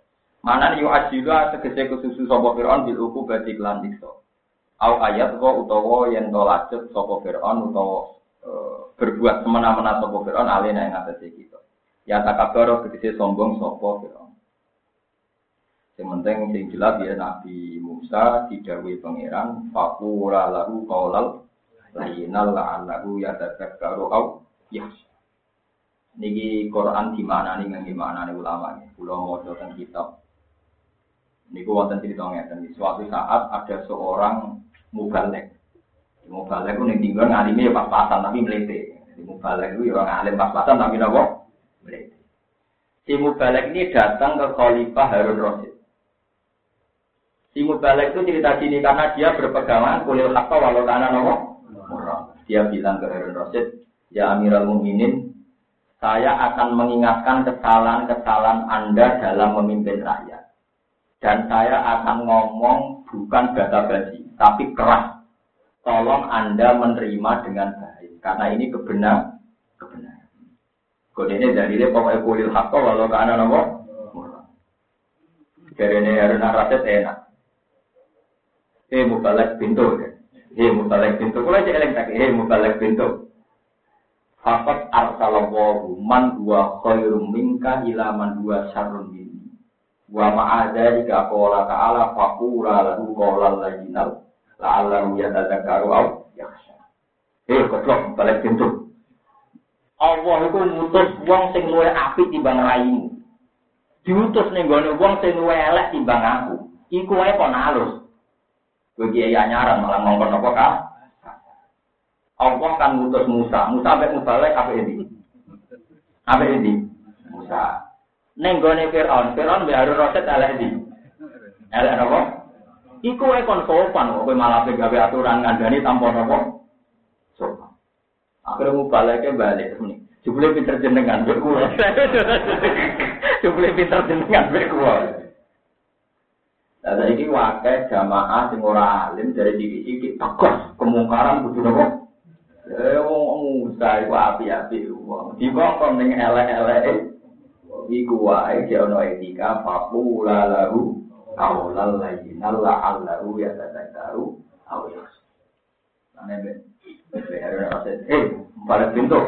Mana yu ajila tegese kesusu sapa Firaun bil uku bati lan dikso. Au ayat wa utawa yen to lacut sapa Firaun utawa e, berbuat semena-mena sapa Firaun alena ing atase kita. Ya takabaro tegese sombong sapa Firaun. Yang penting sing jelas ya Nabi Musa didhawuhi pangeran faqula lahu qaulal layyinal la'allahu yatadzakkaru au ya. Niki Quran di mana nih nggih mana nih ulama nih. Kula maca teng kitab. Niku wonten cerita ngeten. Suatu saat ada seorang mubalek. Mubalek ku ning tinggal ngalime ya pas-pasan tapi melete. Mubalek ku ya orang alim pas-pasan tapi napa? Melete. Si mubalek ini datang ke Khalifah Harun Rasid. Si Mubalek itu cerita sini karena dia berpegangan kulil hakka walau karena nopo. Dia bilang ke Harun Rasid, ya Amiral Muminin, saya akan mengingatkan kesalahan-kesalahan Anda dalam memimpin rakyat. Dan saya akan ngomong bukan basa-basi, tapi keras. Tolong Anda menerima dengan baik. Karena ini kebenar, kebenaran. Kode ini dari dia pokoknya kulil hakko walau ke anak nopo. Jadi ini harus Rasid enak. Eh mubalek pintu. Eh mubalek pintu. Kalau aja eleng tak. Eh mubalek pintu. Fakat arsalallahu man huwa khairum minka ila man huwa syarrun minni. Wa ma'adha jika qala ta'ala faqura lahu qawlan layyinal la'allahu yatadzakkaru aw yakhsha. Eh goblok balik pintu. Allah itu ngutus wong sing luwih apik timbang raimu. Diutus ning gone wong sing luwih elek timbang aku. Iku wae kok nalus. Kiai anyaran malah ngomong apa kah? Allah kan ngutus Musa. Musa sampai mubalek apa ini? Apa ini? Musa. Neng gone Fir'aun, Fir'aun mbek Harun Rasid elek di. Elek apa? Iku wae kon sopan kok malah gawe aturan ngandani tanpa apa? Sopan. Akhirnya mubaleke balik ini. Jumlah pinter jenengan kuwi. Jumlah pinter jenengan kuwi. Lah saiki wakai jamaah sing ora alim dari sisi tegas kemungkaran kudu nopo? Eh wong Musa iku api-api wong. Dibongkon ning elek-elek iku wae ge ana etika faqula lahu qawlan layyinan la'allahu yatadzakkaru aw yakhsha. Ane be. Eh, balik pintu.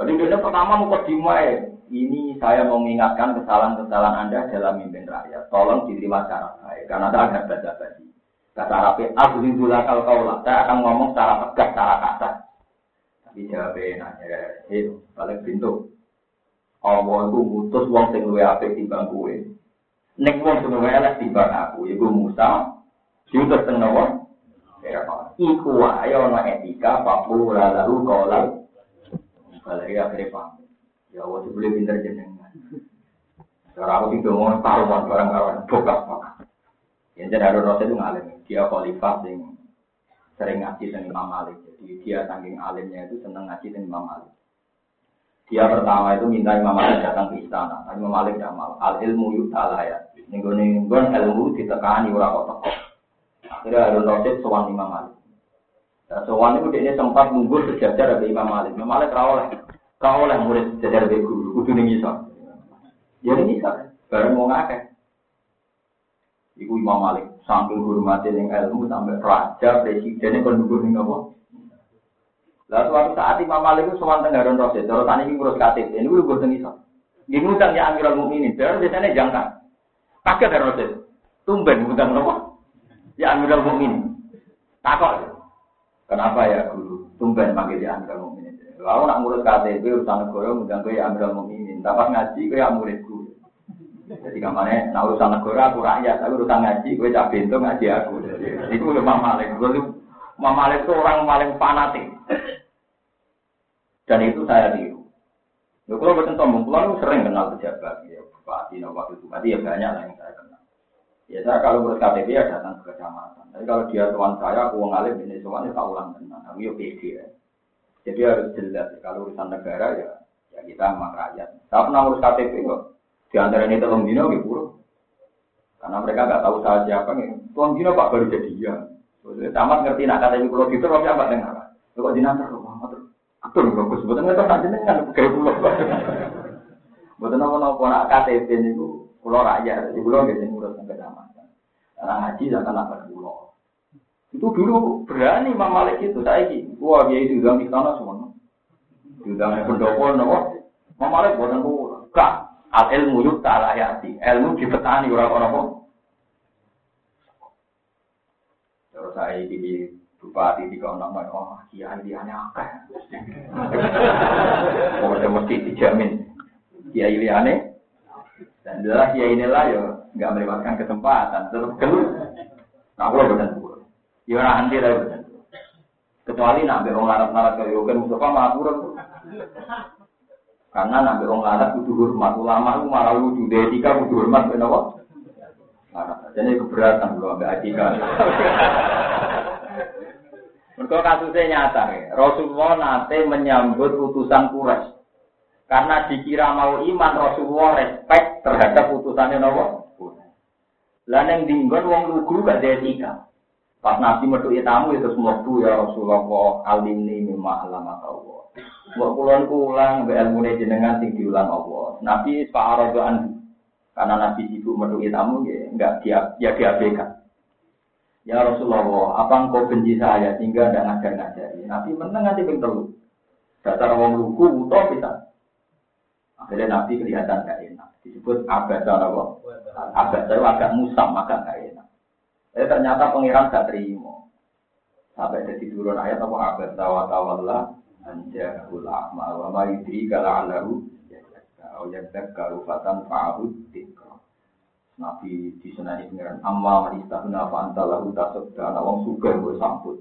Jadi dia pertama mau dimai. Ini saya mau mengingatkan kesalahan-kesalahan Anda dalam mimpin rakyat. Tolong diterima cara baik. Karena ada agak basa-basi. Kata Arabi, aku dibula kalau kau lah. Saya akan ngomong secara tegas, secara kasar. Tapi jawabnya nanya, hei, balik pintu. Allah itu mutus wong sing luwe apik timbang kowe. Nek wong sing luwe elek timbang aku, iku Musa. Diutus teng nopo? Iku wae ana etika papura lalu kolal. Balik akhirnya paham. Ya Allah, boleh pinter jenengan. Cara aku itu mau taruhan barang-barang bokap yang jadi Harun Rasul itu ngalim. Dia khalifah yang sering ngaji dengan Imam Malik. Jadi dia saking alimnya itu senang ngaji dengan Imam Malik. Dia pertama itu minta Imam Malik datang ke istana. Tapi Imam Malik tidak mau. Al ilmu yutala ya. Ninggon-ninggon ilmu ditekani ora kok teko. Akhirnya Harun Rasul sowan Imam Malik. Nah, sowan itu dia sempat nunggu sejajar dari Imam Malik. Imam Malik rawoleh. Rawoleh murid sejajar dari guru. Kudu ning iso. Ya ning iso. Bareng mau ngakeh. Iku Imam Malik, samping hormati yang ilmu sampai raja, presiden yang dulu nih apa? Lalu suatu saat Imam Malik itu semua tengah dan rosid, terus tani ini ngurus KTP, ini gue gue iso. Di ngutang ya Amirul Mukminin, terus biasanya jangka. Pakai dari rosid, tumben ngutang apa? Ya Amirul Mukminin. Takut. Kenapa ya guru? Tumben panggil ya Amirul Mukminin. Lalu nak ngurus KTP urusan negara ngundang ya Amirul Mukminin. Dapat ngaji ya muridku. Jadi kamarnya, nah urusan negara aku rakyat, aku urusan ngaji, gue cak pintu ngaji aku. Itu udah Imam Malik. Gue Imam Malik itu orang paling fanatik. Dan itu saya tiru. Ya, kalau betul sombong, kalau sering kenal pejabat, ya bupati, wakil bupati, ya banyak lah yang saya kenal. Ya saya kalau urus KTP ya datang ke kecamatan. Tapi kalau dia tuan saya, aku ngalim ini semuanya tak ulang tenang. Aku ya pede ya. Jadi harus jelas. Kalau urusan negara ya, ya kita sama rakyat. Saya pernah urus KTP kok. Di antara ini telung dino gitu buruk. Karena mereka nggak tahu saya siapa nih. Tuan dino pak baru jadi ya. Tamat ngerti nak kata ibu gitu, tapi apa dengar? Kok dinantar rumah terus. Betul, bagus. Betul nggak tahu jenengan kayak pulau. Betul nopo nopo nak KTP itu pulau rakyat. Di pulau biasanya ngurus kecamatan. Karena haji jangan lapar pulau. Itu dulu berani Imam Malik itu saya ini. Wah dia itu di istana semua. Diundang pendopo nopo. Imam Malik buatan pulau. Kak, Al ilmu yuk ta'ala ayati. Ilmu dipetani orang-orang apa? Terus saya di bupati di kawan nama oh kiai dia akeh. Oh, mesti dijamin kiai liane. Dan jelas kiai inilah ya nggak melewatkan kesempatan. Terus keluar. Nah, betul betul. Ya orang anti betul. Kecuali nak berong larat-larat kayak Yogen Mustafa kurang. Karena nabi orang Arab kudu hormat ulama itu malah lucu etika kudu hormat kenapa? Nah, jadi keberatan kalau ambil etika. Mereka kasusnya nyata ya. Rasulullah nanti menyambut utusan Quraisy Karena dikira mau iman Rasulullah respect terhadap putusannya nopo. Lah neng dinggon wong lugu gak ada etika. Pas Nabi metu tamu itu semua tuh ya Rasulullah alimni mimma alama Allah. Mbok kulon kulang be ilmu jenengan sing diulang Allah. Nabi fa'aradan karena Nabi sibuk metu tamu ya enggak dia ya diabaikan. Ya Rasulullah, apa engkau benci saya sehingga tidak ngajar ngajari? Nabi menang nanti pintu. Dasar wong lugu utuh bisa. Akhirnya Nabi kelihatan gak enak. Disebut abad apa? Abad saya agak musam, agak gak enak. Tapi ternyata pengiran gak terima. Sampai jadi turun ayat apa abad tawa tawalla anja ulama wa ma yudri kala alahu ya yadzakkaru fatan fa'ahud Nabi disenani pengiran amma manistahuna fa anta lahu tasabda ana wong sugih mbok sambut.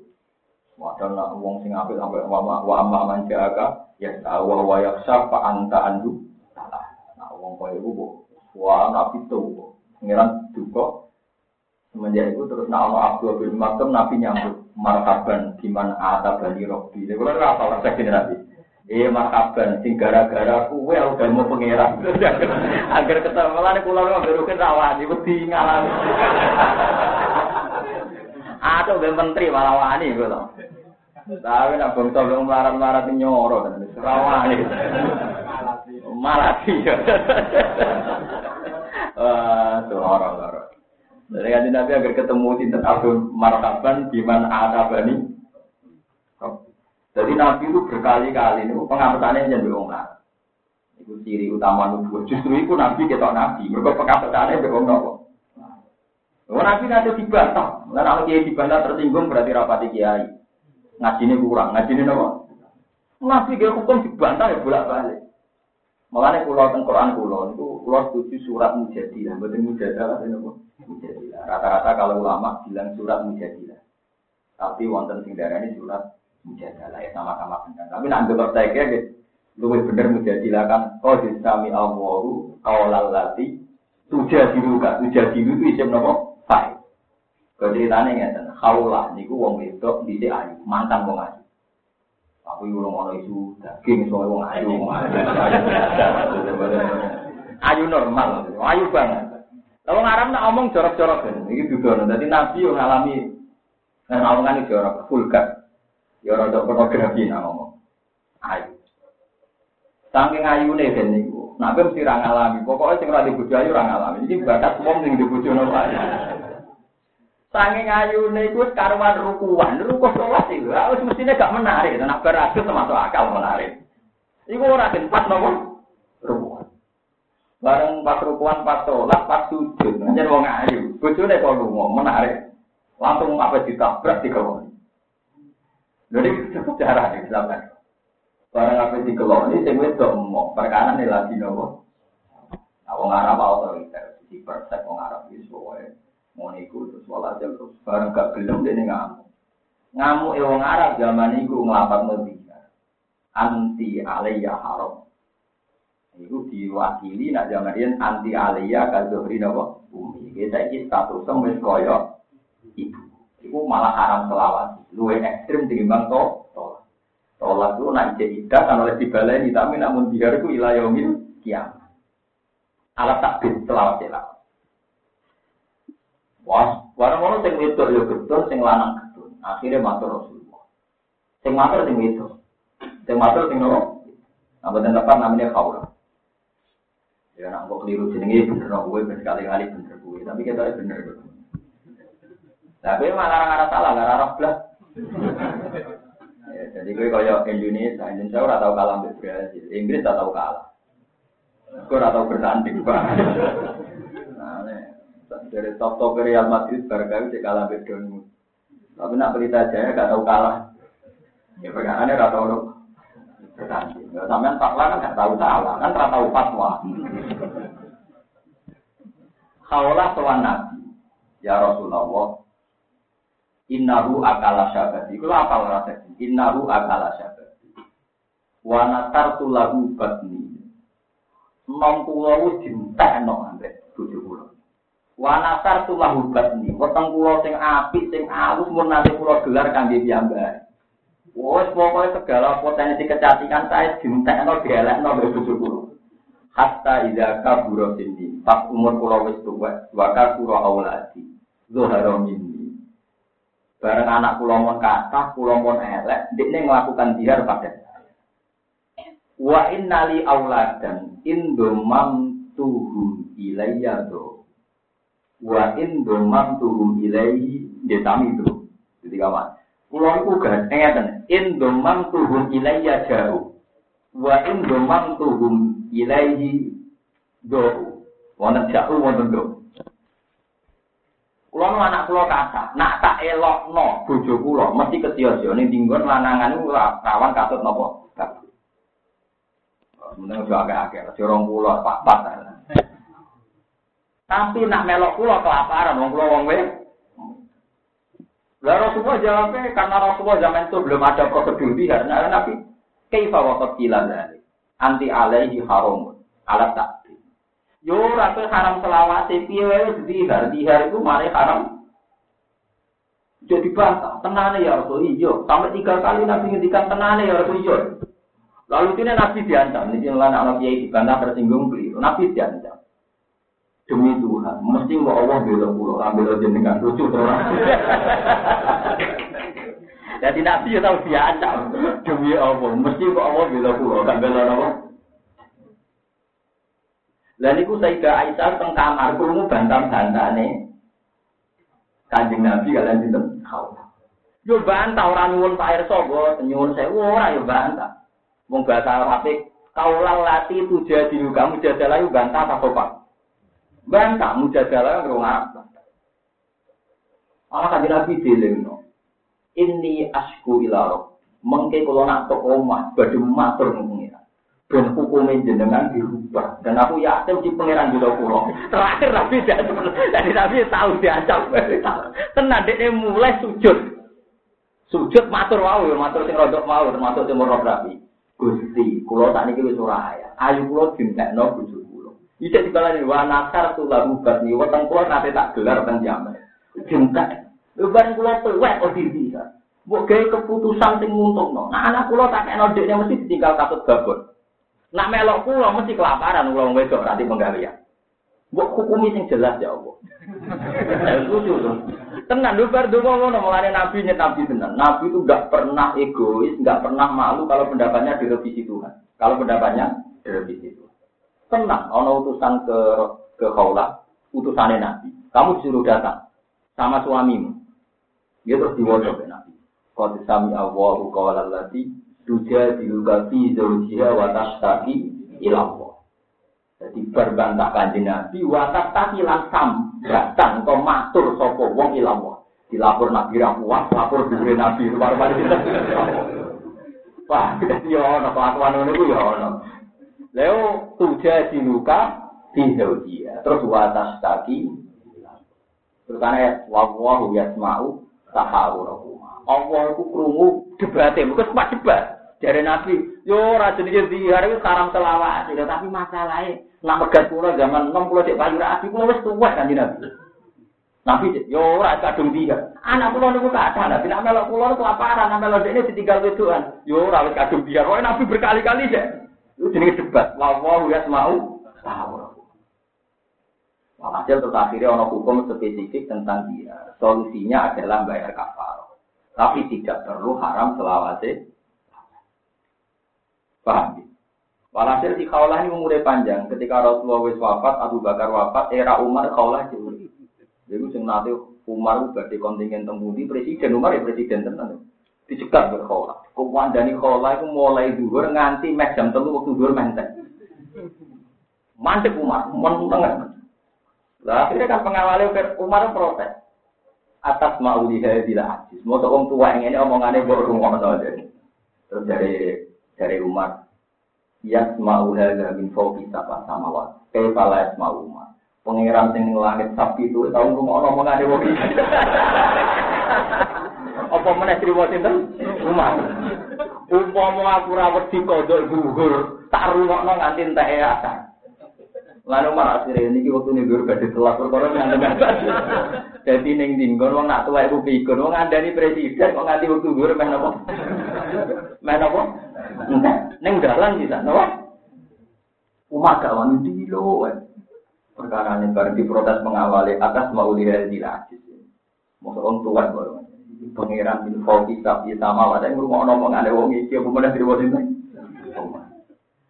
Wadah nak wong sing apik sampai wa wa amma man jaaka ya tawa wa yakhsha fa anta andu. Nah wong koyo iku kok wa nabi tuh pengiran duka semenjak itu terus nak ono Abdul Maktum Nabi nyambut marhaban diman atabani robbi. Lha kula ora apa resep Nabi. Eh marhaban sing gara-gara kuwe udah mau pangeran. Agar ketemu malah kula ora berukin rawani wedi ngalami. Atau ben menteri malah wani kula. Tapi nak bangsa wong marat-marat nyoro kan rawani. Malati. Wah, tuh orang-orang. Jadi kan Nabi agar ketemu di Abdul Marhaban di mana ada bani jadi Nabi itu berkali-kali ini pengamatannya jadi orang Itu ciri utama nubuah. Justru itu Nabi kita Nabi. Mereka pengamatannya nopo. Oh, Nabi nanti dibantah. Nah, kalau kiai dibantah tersinggung berarti rapati kiai. Ngaji ini kurang. Ngaji ini nopo. Nabi dia hukum dibantah ya bolak balik. Makanya pulau teng Quran pulau itu pulau setuju surat mujadilah. Betul mujadilah ini nopo. Mujadilah. Rata-rata kalau ulama bilang surat mujadilah. Tapi wonten sing ini surat mujadalah ya sama-sama benar. Tapi nanti kira gitu, lebih benar mujadilah kan. Oh disami alwaru awalal lati tuja diru kan. Tuja diru itu isim nopo fai. Ceritanya nggak Kaulah niku wong wedok di ayu mantan wong ayu. Aku ibu ngono isu daging soal wong ayu. Ayu normal, ayu banget. Kalau ngaram nak omong jorok-jorok kan, ini juga. Jadi nabi yang ngalami, nah omongan ini jorok, vulgar. Ya rada pornografi nak ngomong. Ayu. Saking ayune ben niku. Nak mesti ra ngalami. Pokoke sing ora dibojo ayu ra ngalami. Iki bakat wong sing nopo ayu. Saking ayune iku karuan rukuan. Ruku salat iku. Wis mestine gak menarik. Nak berhasil termasuk akal menarik. Iku ora den pas nopo? Rukuan. Bareng pas rukuan pas sholat pas sujud. Nyen wong ayu. Bojone kok lunga menarik. Langsung apa ditabrak dikawani. Jadi cara di zaman. Barang apa di ini saya itu mau perkara nih lagi nopo. Nah, wong Arab otoriter, di persek wong Arab itu soalnya mau ikut terus aja terus barang gak gelem dia ngamuk. Ngamuk e wong Arab zaman itu ngelapat Medina. Anti alaiya haram. Itu diwakili nak zaman ini anti alaiya kazuhri nopo bumi. Kita ini status wis koyo ibu. Itu malah haram selawat. Luwe ekstrim timbang to tolak. Tolak itu nak tidak kan oleh dibaleni tapi namun biar itu ilayomil kiamat. Alat takbir selawat selawat. Wah, warang orang sing wedok yo betul, sing lanang betul. Akhirnya matur Rasulullah. Sing matur sing wedok. Sing matur sing nopo? Nah, betul namanya kaulah. Ya, nak kok keliru jenenge bener, gue berkali-kali bener gue, tapi kita bener. Tapi malah nggak salah, nggak arah belas. Ya, jadi gue kaya Indonesia, Indonesia ora tau kalah mbek Brasil, Inggris tak tau kalah. Gue ora tau bertanding, Pak. Nah, dari top top Real Madrid barangkali dia kalah mbek Dortmund. Tapi nak berita aja gak tau kalah. Ya perkarane ora tau bertanding. Ya sampean fakla kan gak tau salah, kan ora tau fatwa. Kaulah sowan Nabi, ya Rasulullah, Innahu akala syabati. Itu apa rasa? Innahu akala syabati. Wa natartu lahu batni. Nom kula wis dintekno ambek bojo kula. Wa natartu lahu batni. Weteng kula sing apik sing alus mun nanti kula gelar kangge piyambak. Wes pokoknya segala potensi kecantikan saya dintekno dielekno mbek bojo kula. Hatta idza kabura sini, pas umur kula wis tuwa, wa kasura auladi. Zuhara minni. Bareng anak kula mon kathah, kula mon elek, ndekne melakukan jihad pada saya. Wa innali auladan indomam tuhum ilayya do. Wa indomam tuhum ilayhi detami do. Jadi kawan, Kulo iku gak ngeten, in domam tuhum ilayya jauh. Wa in domam tuhum ilayhi do. Wonten jauh wonten do. Kulo nu anak kulo kata, nak tak elokno bojo kulo mesti kesiyo-siyo ning dinggon lanangan iku rawan katut napa? Meneng yo agak-agak, jorong kulo pak-pak. Tapi nak melok kulo kelaparan wong kulo wong wis lah Rasulullah jawabnya karena Rasulullah zaman itu belum ada prosedur biar nah, Nabi kaifa kila dari anti alaihi haram alat takdir. Yo rasul haram selawase piye wae dihar dihar itu mari haram. Jadi bantah, tenane ya Rasul iyo. Sampai tiga kali Nabi ngendikan tenane ya Rasul iyo. Lalu ini Nabi diancam, ini lan anak kiai dibantah tersinggung beli. Nabi diancam demi Tuhan, mesti mau Allah bela pulau, ambil jenengan lucu tuh. Jadi nabi ya tahu diacam demi Allah, mesti mau Allah bela pulau, kan bela apa? Lalu itu Sayyidah Aisyah teng kamar krungu bantam-bantane Kanjeng Nabi kalian sinten? Yo bantah ora nyuwun Pak Irsa kok, nyuwun sewu ora yo bantah. Wong bahasa Arab kaulah lati tu jadi kamu jadalah yo bantah apa Pak? Bantah mujadalah ngrung apa? Allah kanjeng Nabi dilingno. Ini asku ilaro. Mengke kula nak tok omah badhe matur pengiran. Ben hukume jenengan dirubah. Dan aku yakin di pangeran juga kula. Terakhir Nabi dari Nabi tahu diacap. Tenan dekne mulai sujud. Sujud matur wau matur sing rodok mau termasuk timur rabi. Gusti, kula tak niki wis ora Ayu kula dintekno bojo Ijek dikalani wa nakar tu lagu batni weteng kula nate tak gelar teng jaman. Jentak. Lebaran kula tuwek bisa. Mbok gawe keputusan sing nguntungno. Nah anak kula tak kena dekne mesti ditinggal katut babon. Nak melok kula mesti kelaparan kula wong wedok nanti penggawean. Mbok hukumi sing jelas ya Allah. Lucu tuh. Tenan lho bar donga ngono mulane nabi nyet nabi tenan. Nabi itu enggak pernah egois, enggak pernah malu kalau pendapatnya direvisi Tuhan. Kalau pendapatnya direvisi Tuhan. Tenang, ono utusan ke ke kaula, utusannya Nabi. Kamu disuruh datang sama suamimu. Dia terus diwajib ke Nabi. Kau sami Allahu qawla allati tujadiluka fi zawjiha wa tashtaki ila. Jadi berbantah kanjeng Nabi wa tashtaki lan sam datang kau matur sapa wong ila Allah. Dilapor Nabi ra puas, lapor dhuwure Nabi luar-luar. Wah, ya ono kelakuan ngono ya. Leo tuja diluka dia. Terus watas tadi. Terus karena wawahu yasma'u tahawurahuma. Allah itu kerungu debatnya. Bukan sempat debat. Dari Nabi, yo rasa ini di hari itu sekarang selawat. Tapi masalahnya, nak megat pulau zaman 60 cek payu rapi, pulau wis tua kan di Nabi. Nabi yo ora kadung dia. Anak pulau niku kata Nabi nak melok pulau kelaparan, nak melok ini ditinggal wedoan. Yo wis kadung dia. Kok Nabi berkali-kali cek. Itu jenis debat. Wawahu ya mau tahu. Hasil terus akhirnya ono hukum spesifik tentang dia. Solusinya adalah bayar kafar. Tapi tidak perlu haram selawase. Paham? Walhasil di kaulah ini umurnya panjang. Ketika Rasulullah wis wafat, Abu Bakar wafat, era Umar kaulah jauh. Jadi sing nanti Umar di kontingen temudi presiden Umar ya presiden tenan dicegat berkhola. Kumandani khola itu mulai dhuwur nganti mek jam telu waktu dhuwur menteng. Mantep Umar, meneng. Lah akhirnya kan pengawalnya Umar protes. Atas mau dihadilah hadis. Mau orang tua yang ini omongannya baru rumah jadi. Terus dari dari Umar, Yas mau hadza min fawqi sab'a samawat. Kaifa la yasma'u Umar. Pangeran sing langit sapi itu tahu rumah omongannya wong Apa meneh trimo sinten? Umar. Umpama aku ra wedi kodok gugur, tak rungokno nganti entek asar. Lalu malah akhirnya ini waktu ini gue gak ditelak perkara yang Jadi neng dinggon wong nak tua ibu pikun wong ada nih presiden kok nganti waktu gue meh nopo. Main apa? Entek. Ning dalan bisa, napa? Umat gak wani dilo. Perkara ini bareng diprotes pengawali atas mau lihat di lagi. Mau orang tua baru. Pangeran bin Fauki tapi sama ada yang rumah ngomong ada wong iki apa mana di ini.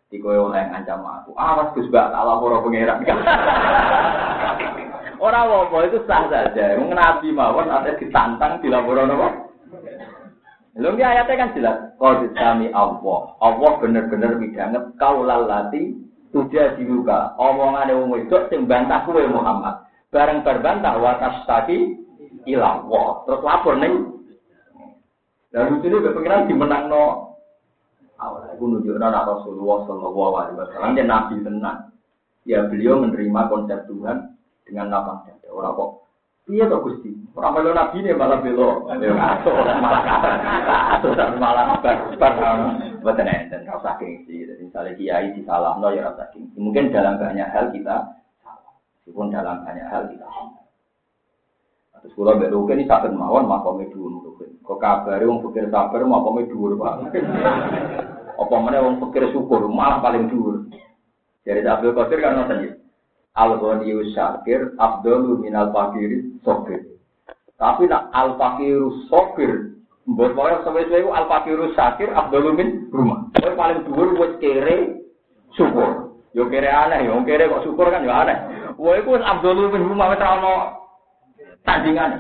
Di koyo oleh ngancam aku. Awas Gus gak salah para pangeran. Orang apa itu sah saja. Wong mawon ada ditantang dilaporan apa? Lalu ini ayatnya kan jelas. Kau disami Allah. Allah bener-bener midanget kau lalati tuja diruka. Omongan wong wedok sing bantah kowe Muhammad. Bareng berbantah watas tadi ilah Allah. Terus lapor nih. Dan lucu ini kepikiran dimenang no. Awal aku nunjuk anak Rasulullah Shallallahu Alaihi Wasallam dia nabi tenang. Ya beliau menerima konsep Tuhan dengan lapang dada. Orang kok Iya toh Gusti. Orang belo nabi ini malah belo. Atau malah atau malah bar bar. Betul dan rasa gengsi. Misalnya kiai di salah no ya rasa gengsi. Mungkin dalam banyak hal kita salah. Meskipun dalam banyak hal kita salah. Terus kalau mbak Rukin ini sakit mawon dulu Rukin. Kok kabar wong pikir sabar makomnya dulu pak. Apa mana wong pikir syukur malah paling dulu. Jadi Abdul Qadir kan nonton Al-Ghaniyu Syakir, Abdul Minal Fakiri Sokir. Tapi nak Al-Fakiru Sokir, Mbok wae sesuai itu Al-Fakiru Syakir, Abdul Min rumah. Kowe paling dhuwur wis kere syukur. Yo kere aneh, yo kere kok syukur kan yo aneh. Kowe iku Abdul Min rumah wis ora tandingan.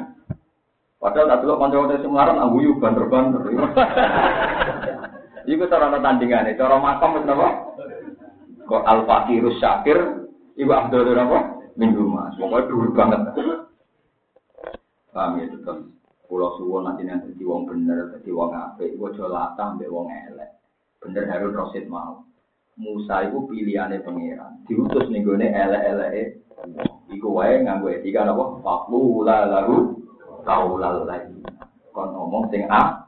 Padahal tak dulu konco-konco semarang nggak guyu banter-banter. Iku cara nonton tandingan itu orang makam itu apa? Kok Al Fakir Syakir? Ibu Abdul napa? apa? Minggu mas, pokoknya dhuwur banget. Kami itu kan pulau suwon nanti nanti wong bener, dadi wong ape, wong latah nanti wong elek. Bener harus rosit mau. Musa itu pilihannya pangeran. Diutus nih gue elek-elek. Iku wae nganggo etika apa? Faklu la lalu kaulal lagi. Kon ngomong sing a.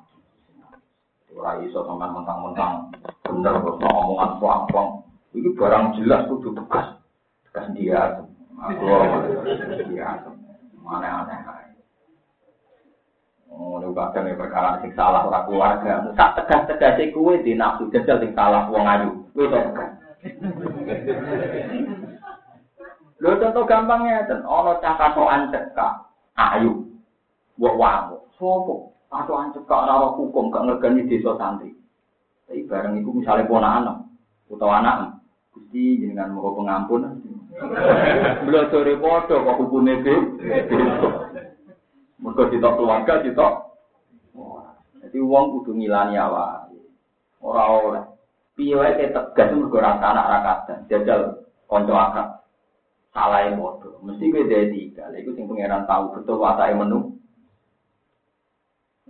Ora iso sampean mentang-mentang bener kok omongan puang-puang. Iki barang jelas kudu tegas. Tegas dia. Aku dia. Mana aneh Lu kadang ya perkara sing salah ora keluarga. Sak tegas-tegas e kuwe di nafsu jajal sing salah wong ayu. Kuwi to. Lho contoh gampangnya ten ana cah katokan cekak ayu. Mbok wamu. Sopo? Katokan cekak ora ora hukum gak ngergani desa santri. Tapi bareng iku misalnya ponakan utawa anak Gusti jenengan mau pengampun. Belajar padha kok hukume beda. Mergo ditok keluarga ditok. Jadi uang kudu ngilani awak. Ora oleh. Piye wae tegas mergo rasa anak ra kadang jajal kanca akad. Salah yang bodoh. Mesti beda tiga. Iku sing pangeran tahu betul watake menu.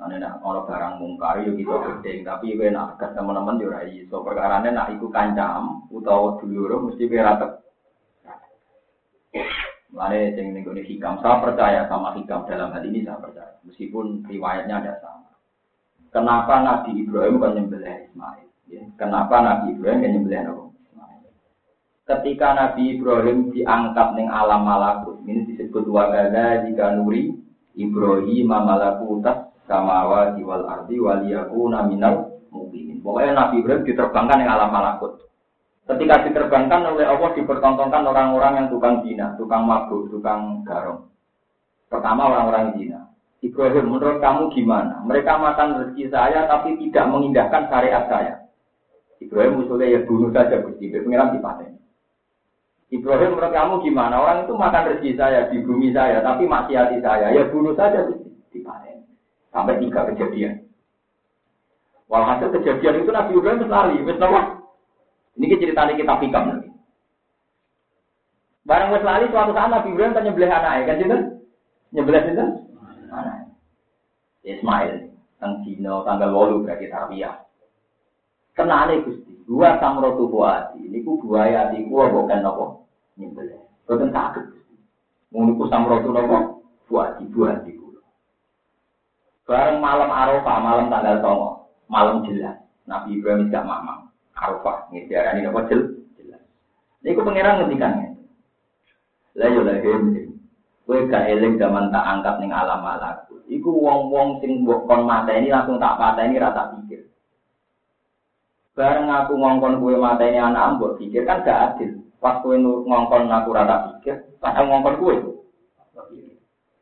Nah, nak orang barang mungkar yo kita gede, tapi gue nak tegas teman-teman yo ora iso. Perkarane nak iku kancam utawa dulur mesti gue Mulai yang ini hikam, saya percaya sama hikam dalam hal ini saya percaya. Meskipun riwayatnya ada sama. Kenapa Nabi Ibrahim kan nyembelih Ismail? Ya. Kenapa Nabi Ibrahim kan nyembelih Ismail? Ketika Nabi Ibrahim diangkat ning alam malakut, ini disebut wagada jika nuri Ibrahim malakutas samawa wal ardi waliyakuna minal mukminin. Pokoknya Nabi Ibrahim diterbangkan ning alam malakut. Ketika diterbangkan oleh Allah dipertontonkan orang-orang yang tukang zina, tukang mabuk, tukang garong. Pertama orang-orang zina. Ibrahim, menurut kamu gimana? Mereka makan rezeki saya tapi tidak mengindahkan syariat saya. Ibrahim usulnya ya bunuh saja Gusti, pengiran dipaten. Ibrahim menurut kamu gimana? Orang itu makan rezeki saya di bumi saya tapi maksiati saya, ya bunuh saja Gusti, dipaten. Sampai tiga kejadian. Walhasil kejadian itu Nabi Ibrahim lari, wis ini cerita kita hikam nanti. Barang wis lali suatu saat Nabi Ibrahim tanya nyembelih anaknya kan itu? Nyembelih itu? Anak. Ismail tang Cina tanggal 8 berarti tarbiyah. Kenane Gusti, dua samrotu buati. Niku buaya di gua bukan apa? Nyembelih. Boten saged Gusti. Ngono ku samrotu napa? Buati, buati kula. Bareng malam Arafah, malam tanggal 9, malam jelas. Nabi Ibrahim gak mamang. Arafah. Ini diarani apa jel? Jelas. Ini aku pengiran ngendikan. Lah yo lah Kowe gak eling zaman tak angkat ning alam malaku. Iku wong-wong sing mbok kon ini langsung tak ini rata pikir. Bareng aku ngongkon mata ini anak mbok pikir kan gak adil. Pas kue ngongkon aku rata pikir, pas ngongkon kue.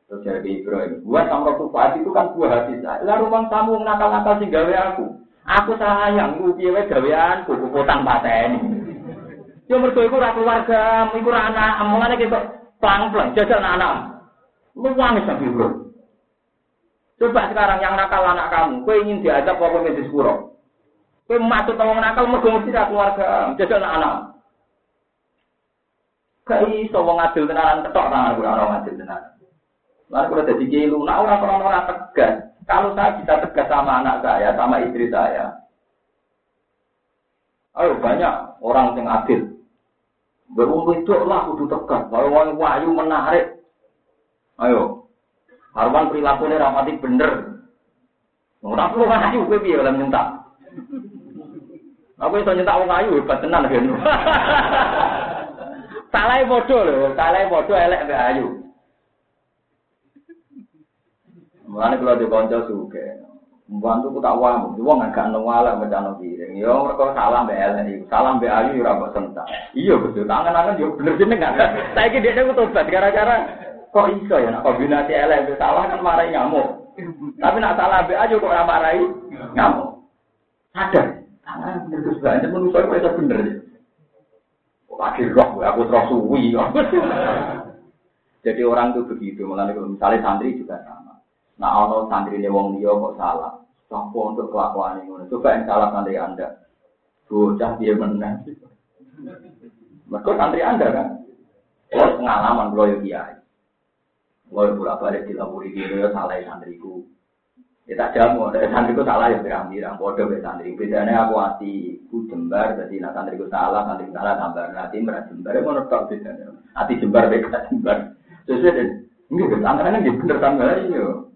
Terus jadi Ibrahim, buat sama tufaat itu kan buah hati. Lalu rumah tamu nakal-nakal sih gawe aku. Aku sayang, gue gawe gaweanku, kuputan pateni. Ya mergo iku ora keluarga, iku ora anak, mulane kita pelang-pelang jajal anak-anak. Lu wangis sampai bro. Coba sekarang yang nakal anak kamu, kue ingin diajak apa medis kuro? Kue masuk tolong nakal, mergo mesti keluarga, jadi anak-anak. Gak iso wong adil tenanan ketok tangan gue orang adil tenanan. Lalu kalau jadi kiai nah orang orang orang tegas. Kalau saya bisa tegas sama anak saya, sama istri saya, ayo banyak orang yang adil. Berumur itu lah kudu tegas. Kalau mau wahyu menarik, ayo Harwan perilakunya rapati bener. Ora perlu ayu kowe piye oleh nyentak. Aku iso nyentak wong ayu hebat tenan kan. Salahe padha lho, salahe padha elek mbek ayu. Mulane kula di kanca suke. Mbantu ku tak wamu, wong agak walak mencano piring. Yo mergo salah mbek elek iku. Salah mbek ayu ora kok sentak. Iya betul, tangan-tangan yo bener kan. Saiki dhekne ku tobat gara-gara kok iso ya nak kombinasi elek salah kan marahi ngamuk. Tapi nak salah be aja kok ora marahi ngamuk. Sadar. Tangan bener terus banget manusa kok iso bener. Akhir roh aku terus suwi. Jadi orang itu begitu, mulai misalnya santri juga sama. Nah, ono santri ini wong liya kok salah. Sampo untuk kelakuan ini. Coba yang salah santri Anda. Bocah dia menang. Mereka santri Anda kan. Kalau pengalaman kalau ya kiai. Kalau bolak balik dilapuri gitu ya salah santriku. Ya tak jamu, santriku salah ya pirang-pirang, bodoh ya santri. Bedanya aku hati, ku jembar, jadi nak santriku salah, santri salah tambah hati merah jembar, ya tak bedanya. Hati jembar, beda jembar. Sesuai dan ini tantangan kan bener tambah iya.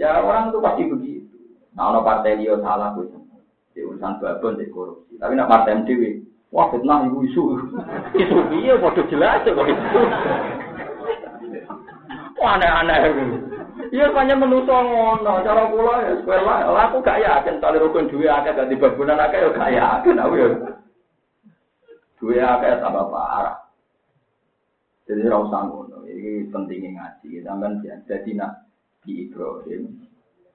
Ya orang itu pasti begitu. Nah, ono partai dia salah gue. Di urusan babon, di korupsi. Tapi nak partai MDW, wah fitnah ibu isu. Isu iya, bodoh jelas kok itu. aneh-aneh. Iya banyak menuso ngono, cara kula ya sekolah. Aku gak yakin tali rukun duwe akeh dadi bangunan akeh ya gak yakin aku ya. Duwe akeh tambah parah. Jadi ora usah. Iki pentingnya ngaji. Sampeyan jadi nak di Ibrahim.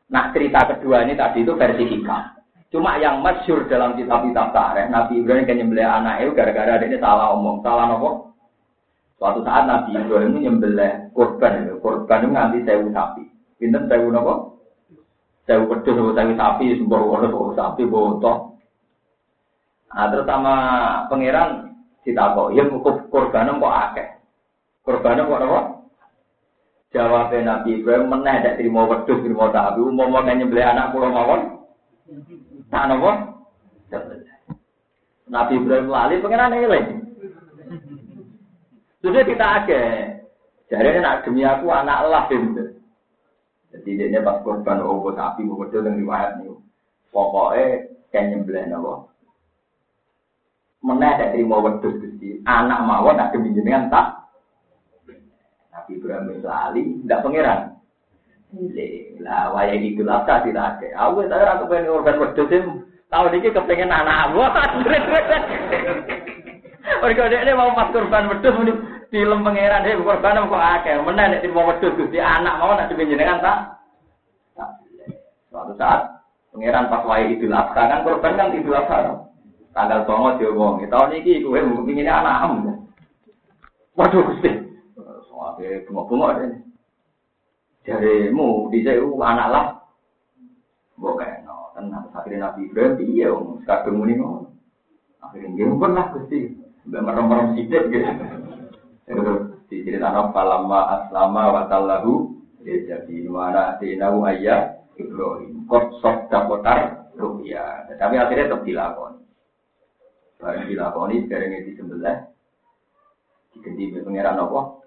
Nah cerita kedua ini tadi itu versi hikam. Cuma yang masyur dalam kitab-kitab tarikh, Nabi Ibrahim kan nyembelih anak itu gara-gara dia salah omong. Salah nopo? Suatu saat Nabi Ibrahim nyembelih korban, korban itu nganti sewu sapi. Pinten sewu nopo? Sewu pedus, sewu sapi, sumber wono, sewu sapi, bontok. Nah, terus sama pangeran kok, ya korban kok akeh. Korban kok nopo? Jawabnya Nabi Ibrahim meneh tidak terima wedus, terima sapi. Umum mau nyembelih anak pulau mawon. Tak nopo? Nabi Ibrahim lali pangeran eling. Terus kita agak. Jadi nak demi aku anak lah gitu. Jadi dia pas korban obo sapi mau betul dengan riwayat nih. Pokoknya kayak nyembelih nopo. Mana ada terima wedus gusti. Anak mawon nak demi jenengan tak. Nabi Ibrahim lali, tidak pangeran. Lah, wayang itu lah tidak ada. Aku saya rasa pengen korban wedus tahu dikit kepengen anak aku. Mereka dia mau pas korban wedus film pangeran dia korban kok akeh. Mana nek mau wedhus Gusti anak mau nak dipenjenengan tak? Suatu saat pangeran pas wae Idul Adha kan korban kan Idul Adha. Tanggal songo diomongi. Tahun ini kowe ngene anakmu. Waduh Gusti. Soale bunga-bunga dene. Jarimu di anak lah. Mbok kena tenang akhirnya Nabi Ibrahim iya om kadung muni ngono. Akhirnya nggih pernah Gusti. Mbak merem-merem sithik gitu. Diceritakan falamma aslama wa tallahu jadi mana dinahu ayah Ibrahim kot sok dapotar rupiah. Tapi akhirnya tetap dilakoni. Barang dilakoni sekarang ini sebelah diganti pengiran apa?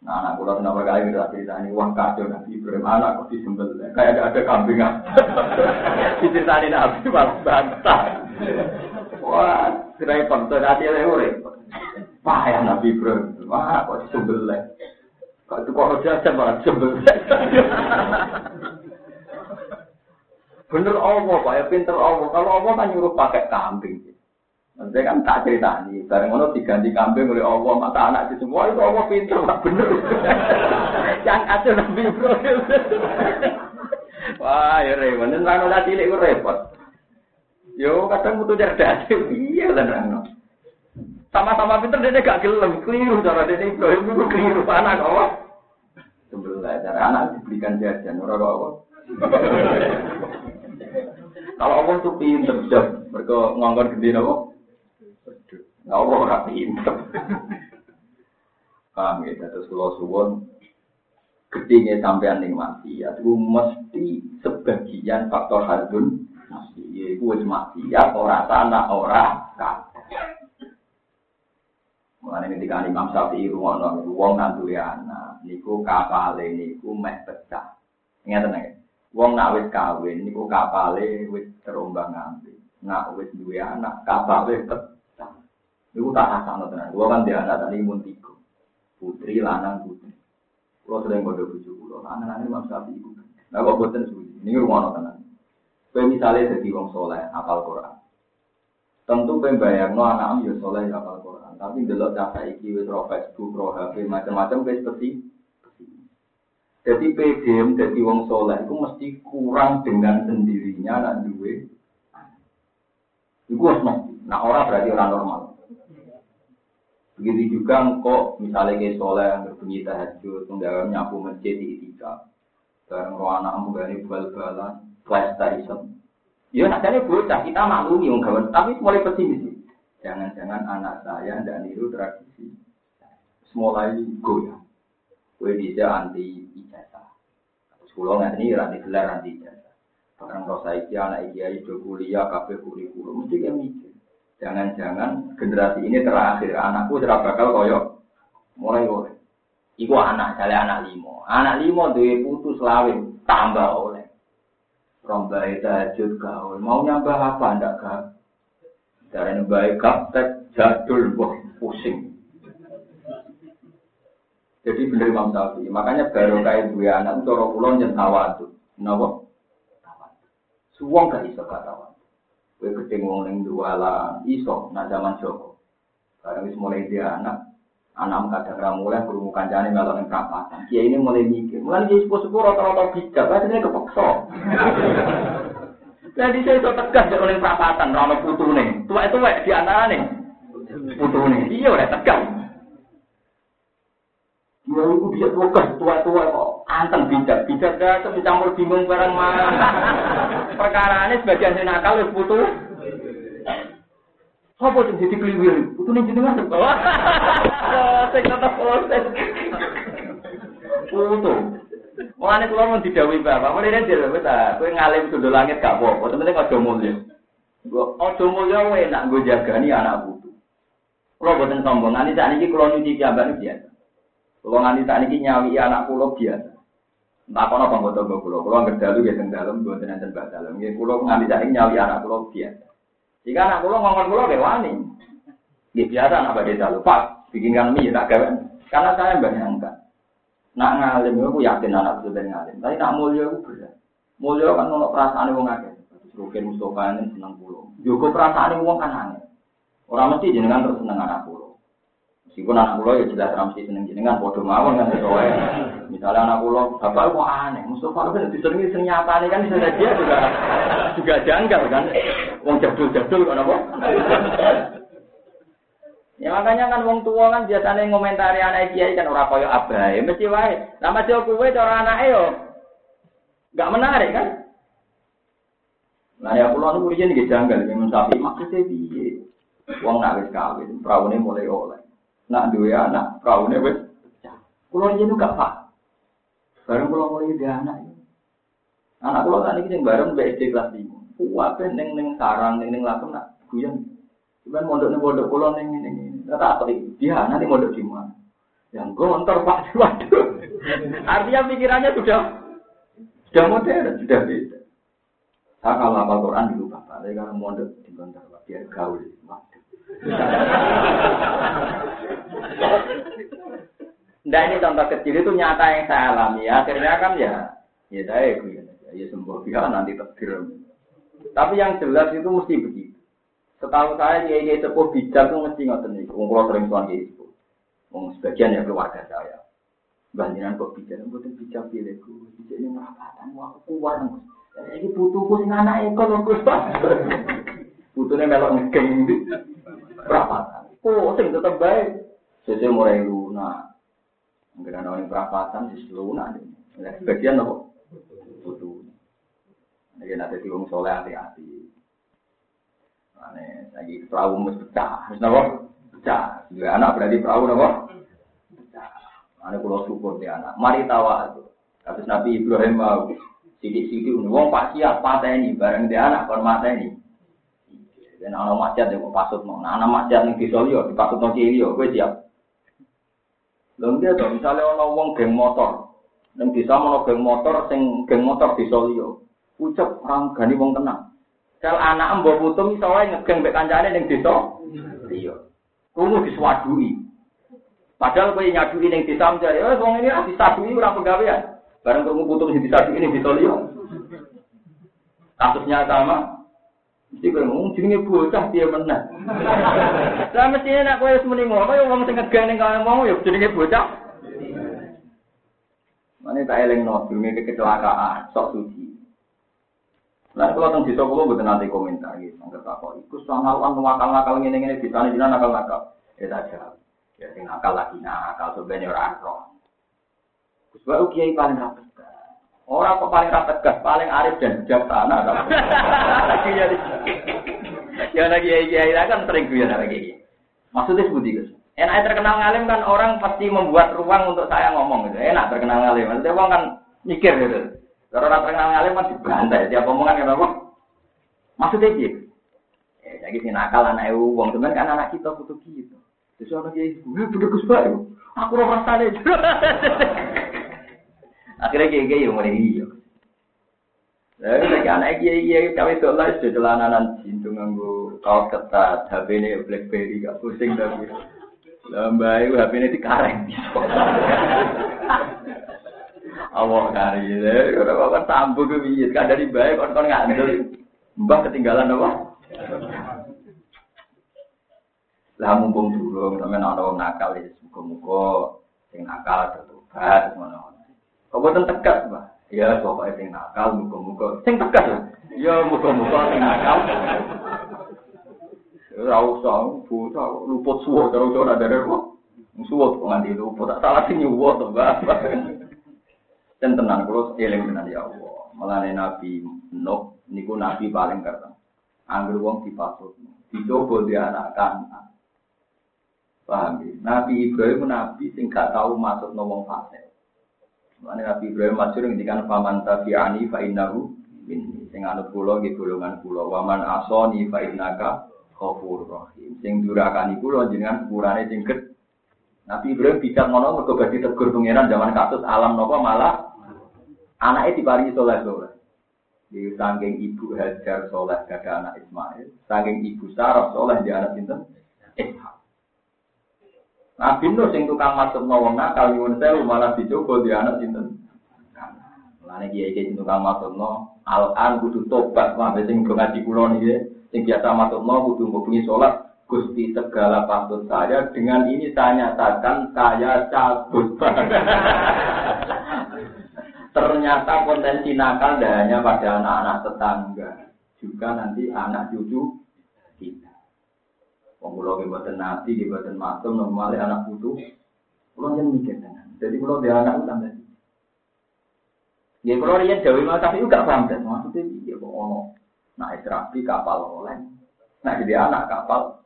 Nah, anak pulau kenapa kali kita cerita ini uang kacau nabi Ibrahim anak kok disembel kayak ada ada kambing Diceritani nabi malah bantah. Wah, repot tuh hati repot. Payah Nabi Ibrahim. Wah, kok disembelih. Kok itu kok jajan malah disembelih. Bener Allah, Pak, ya pinter Allah. Kalau Allah kan nyuruh pakai kambing. Maksudnya kan tak cerita nih, bareng ngono diganti kambing oleh Allah, mata anak itu semua itu Allah pinter, bener. Yang ada Nabi Ibrahim. Wah, ya repot. Nen rano tadi cilik repot. Yo kadang butuh cerdas, iya kan rano. Sama-sama pinter dia gak gelem, keliru cara dia Ibrahim itu keliru anak Allah. Sebelah cara anak dibelikan jajan, orang Allah. Kalau Allah tuh pinter, mereka ngongkon gede nopo. Allah ora pinter. Paham ya, terus kalau suwon ketingnya sampean ning mati ya mesti sebagian faktor hadun mesti ya itu wis mati ora tanah ora kata Mulane ketika Imam Syafi'i rumono wong nang duwe anak niku kapale niku meh pecah. Ngeten nggih. Wong nak wis kawin niku kapale wis terombang-ambing. Nak wis duwe anak kapale pecah. Iku tak rasakno tenan. Gua kan dia anak tadi tiga. Putri lanang putri. Kulo sering kode bojo kulo. Anak-anak ini masih api ibu. Nah kok boten suwi. Ini rumah tenan. Kowe misalnya jadi wong soleh, apal Quran. Tentu kowe bayangno anak ya soleh apal Quran. Tapi delok cah iki wis ro Facebook, ro HP, macam-macam seperti jadi PDM jadi wong soleh itu mesti kurang dengan sendirinya nak duwe. Iku harus Nah orang berarti orang normal. Begitu juga engkau misalnya kayak soleh berbunyi tahajud, menggawe nyapu masjid di itika, bareng roh anak menggani bal-balan, PlayStation. Ya nadanya bocah, kita maklumi yang gawe, tapi mulai pesimis. Jangan-jangan anak saya tidak niru tradisi. Mulai goyang. Kue bisa anti ijazah. Sekolah nggak ini anti gelar anti ijazah. Barang roh saya anak itu kuliah, kafe kurikulum, mesti kayak. Jangan-jangan generasi ini terakhir anakku tidak bakal koyo mulai oleh. Iku anak, saya anak limo. Anak limo duwe putus lawin tambah oleh. Rombai tahajud gaul. Mau nyambah apa ndak gak? Dari baik kaptek jadul wah pusing. Jadi bener Imam Syafi'i. Makanya baru kayak dua anak itu orang pulau nyentawa tuh. Kenapa? Suwong gak iso Kue keting wong ning duala iso nak zaman Joko. Barang wis mulai dia anak, anak kadang mulai krungu kancane melok ning perapatan. Kiai ini mulai mikir, mulai dia sepuh-sepuh rata-rata bijak, akhirnya kepeksa. Jadi saya itu tegas di oleh perapatan, rano putu nih. Tua itu di antara nih. Putu nih. Iya udah tegas. Ya itu bisa tegas, tua-tua kok. Anteng bijak, bijak dah, campur bingung barang mana. Perkara ini sebagian sing nakal wis putu. Apa sing jadi kliwir? Putu ning jenengan. Sing tetep proses. Putu. Mulane kula mun didhawuhi Bapak, mulane dhewe wis ta, kowe ngalim sundul langit gak apa-apa, penting aja mulya. Gua aja mulya enak nggo jagani anak putu. Kula boten sombong, nganti sakniki kula nyuci piyambak biasa. Kula nganti sakniki nyawi anak kula biasa. Tak kono bangga tangga kula, kula ngerdalu ya teng dalem mboten enten bak dalem. Nggih kula nganti saiki nyawi anak kula biasa. Jika anak kula ngomong kula ge wani. Nggih biasa anak badhe dalu, Pak, bikinkan mie tak gawe. Karena saya bayangkan. Nak ngalim aku yakin anak itu ben ngalim. Tapi nak mulia aku berat. Mulia kan ono perasaan wong akeh. Rukin Mustafa ini seneng pulau. Juga perasaan wong kan aneh. Orang mesti jenengan terus seneng anak pulau. Meskipun anak pulau ya jelas ramsi seneng jenengan bodoh mawon kan sesuai. Misalnya anak pulau bapak kok aneh, Mustafa kan sering nyata nih kan bisa dia juga juga janggal kan. Wong jadul-jadul kok napa? Ya makanya kan wong tua kan biasanya ngomentari anak kiai kan ora koyo abai, mesti wae. Lah mesti kowe cara anake yo enggak menarik kan? Nah ya pulau nu riyen nggih janggal, memang sapi maksudnya piye? Wong nak kawin, praune mulai oleh nak dua anak, praune wis Kulo jeneng gak pak. Bareng kulo mulai dia anak. Anak kulo tadi kita bareng BSD kelas lima. Kuwabe neng neng sarang neng neng lakem nak guyon. Cuman mondok kulo neng neng neng. Kata apa Dia nanti mondok di mana? Yang gontor pak waduh. Artinya pikirannya sudah sudah modern, sudah beda. Saya kalau hafal Quran dulu bapak, tapi kalau mondok di gontor pak biar gaul. Waduh. Nah ini contoh kecil itu nyata yang saya alami. Akhirnya kan ya, ya saya ya, ya sembuh ya nanti takdir. Tapi yang jelas itu mesti begitu. Setahu saya kiai kiai sepuh bijak itu mesti ngoten nih. Ungkulo sering tuan kiai sepuh. Wong sebagian ya keluarga saya. Bandiran kok bijak, mboten bijak pilihku. Bijak ini merapatan, wah kuat. Ini putuku sing anak eko lho Putune melok ngegeng perapatan. Oh, sing tetep baik. Sese mulai lunak. Enggak ada orang perapatan di lunak. Sebagian apa? Putu. Ini nanti diwong soleh hati-hati. Ane, lagi perahu mesti pecah. Harus napa? Pecah. Dua anak berarti perahu napa? Pecah. Ane kulo syukur di anak. Mari tawa itu. Kasus Nabi Ibrahim mau sidik-sidik wong pak siap pateni bareng di anak kon mateni. Dan anak maksiat yang pasut mau. Nah, anak maksiat yang desa liya dipasut nang liya, kowe siap. Lha dia to misale ana wong geng motor. Ning desa ana geng motor sing geng motor desa liya. Ucap orang gani wong tenang. Sel anak mbok putu wae ngegeng mek kancane ning desa. Iya. Kudu diswadui. Padahal kowe nyadui ning desa menjadi, "Eh, wong ini ora disadui ora pegawean." Bareng kamu putu sing disadui ning desa. Kasusnya sama. Mesti kowe ngomong jenenge bocah piye meneh. Lah mestine nek kowe wis muni ngono ya wong sing ngegeng ning kaya mau ya jenenge bocah. Mane tak elingno durunge kecelakaan sok suci. Nah, kalau tentang desa kulo bukan nanti komentar gitu, nggak tahu. Iku soal nakal nakal ngene ngene di sana jinak nakal nakal. Ya. Ya sing nakal lagi nakal sebenarnya orang roh. Gus Bau kiai paling rapat. Orang kok paling rapat gas, paling arif dan bijaksana. Lagi jadi. Ya lagi kiai kiai kan sering guyon lagi. Maksudnya seperti Gus. Enak terkenal ngalim kan orang pasti membuat ruang untuk saya ngomong gitu. Enak terkenal ngalim. Maksudnya orang kan mikir gitu. Kalau orang terkenal ngalim kan dibantai, tiap omongan kan apa? Maksudnya gitu. Ya, jadi si nakal anak ibu, uang teman kan anak kita butuh gitu. Terus ibu, eh butuh gus bayu, aku orang sana Akhirnya kayak kayak yang mulai iya. Lalu lagi anak kiai kiai kawin itu lah sudah celananan cintu nganggu kaos ketat, HP ini BlackBerry gak pusing tapi. Lambai HP ini dikareng. Allah kari ya, kalau kan tambu ke biji, kan dari baik kon kon ngandel, mbak ketinggalan apa? Lah mumpung dulu, ana wong nakal ya, muga-muga sing nakal tertobat ngono. Boten tegas, Mbak? Ya, pokoknya sing nakal muga-muga sing tegas lah. Ya muga-muga sing nakal. Ora usah bocah luput suwo karo ora ada kok. Suwo kok nganti luput, tak salah sing nyuwo to, Mbak. Dan tenang, kalau eling dengan ya Allah. Melane Nabi Nuh, niku Nabi paling keren. Angger wong dipasut, dicoba dia anak anak. Paham ya? Nabi Ibrahim Nabi sing gak tahu masuk wong fasik. Melane Nabi Ibrahim masyhur ngendikan faman tabi'ani fa innahu minni. Sing anut kula nggih golongan kula. Waman asoni fa innaka ghafurur rahim. Sing durakani kula jenengan sepurane sing Nabi Ibrahim bisa ngono mergo badhe tegur pangeran zaman kasus alam nopo malah Anaknya diparingi soleh soleh. Di saking ibu Hajar soleh gada anak Ismail, saking ibu Sarah soleh di anak Sinten Ishak. Nabi Nuh sing tukang masuk nawang nakal nyuwun sewu malah dicoba di anak Sinten. Lane kiai kiai tukang masuk no, al-an kudu tobat, mah sing ngaji kula niki, sing biasa masuk no kudu ngubungi sholat, Gusti segala pantun saya dengan ini saya nyatakan saya cabut. Ternyata potensi nakal tidak hanya pada anak-anak tetangga, juga nanti anak cucu. Pengulo kebuatan nabi, kebuatan matum, normalnya anak putu. Pulau yang mikir dengan. Jadi pulau dia anak utang tadi. Ya kalau dia jauh malah tapi juga paham dan maksudnya dia kok ono. Nah istirapi kapal oleh. Nah jadi anak kapal.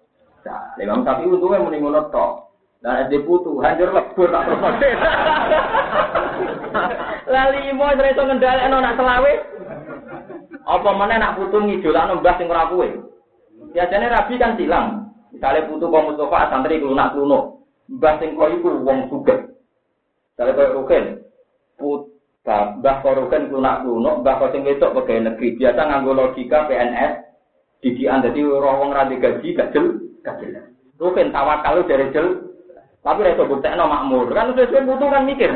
Nah, lima tapi untungnya mending ngono tok. Lah SD putu hancur lebur tak terus. Lah limo wis iso ngendhalekno nak selawe. Apa meneh nak putu ngidolakno mbah sing ora kuwe. Biasane rabi kan silang. Misalnya putu kok Mustafa santri klunak kluno. Mbah sing kok iku wong sugih. Misalnya koyo Rukin. Put Mbah kok Rukin klunak kluno, mbah kok sing wedok pegawai negeri. Biasa nganggo logika PNS. Didikan dadi ora wong ra gaji gak jel, gak jelas. Rukin tawakal dari jel, tapi reso buktekno makmur. Kan sesuai butuh kan mikir.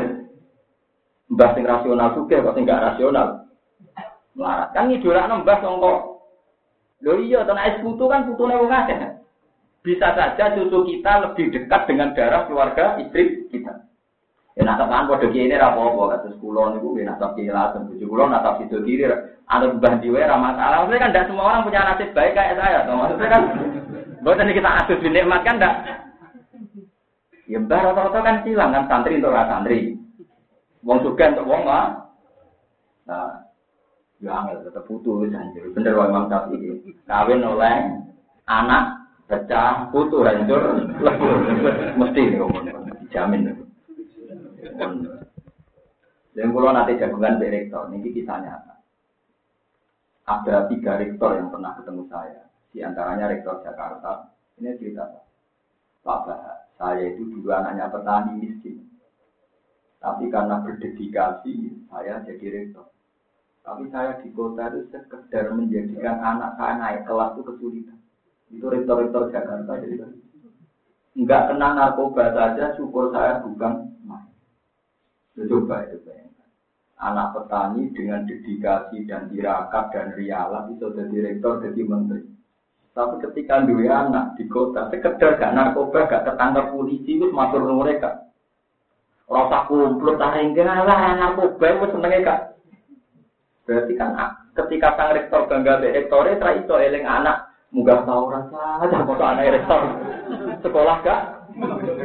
Mbah sing rasional juga kok sing gak rasional. Melarat. Kan ngidolakno mbah sangka Loh iya, tanah es putu kan putune wong akeh. Bisa saja cucu kita lebih dekat dengan darah keluarga istri kita. Ya nasab kan padha kene ra apa-apa, kados kula niku nggih nasab laten, bojo kula nasab sido kiri, ana mbah diwe ra masalah. Maksudnya kan tidak semua orang punya nasib baik kayak saya, toh. Maksudnya kan bukan kita adu dinikmat kan enggak. Ya mbah rata-rata kan silang kan santri untuk santri. Wong sugih untuk wong mah. Nah, ya angel tetep putus anjir. Bener wae Imam Syafi'i. Kawin oleh anak pecah putu hancur lebur mesti dijamin. Dan kalau nanti jagungan di rektor, ini kisah nyata. Ada tiga rektor yang pernah ketemu saya. Di antaranya rektor Jakarta. Ini cerita Pak Bahar, saya itu dulu anaknya petani miskin. Tapi karena berdedikasi, saya jadi rektor. Tapi saya di kota itu sekedar menjadikan anak saya naik kelas itu kesulitan. Itu rektor-rektor Jakarta. Jadi, enggak kena narkoba saja, syukur saya bukan Coba itu bayangkan. Anak petani dengan dedikasi dan tirakat dan rialah itu jadi direktur, jadi menteri. Tapi ketika dua anak di kota, sekedar gak narkoba, gak ketangkap polisi, itu matur mereka. Rasa kumpul, taring lah, narkoba itu senengnya kak. Berarti kan ah, ketika sang rektor bangga be rektor itu itu eling anak muga tahu rasa ada foto anak rektor sekolah gak?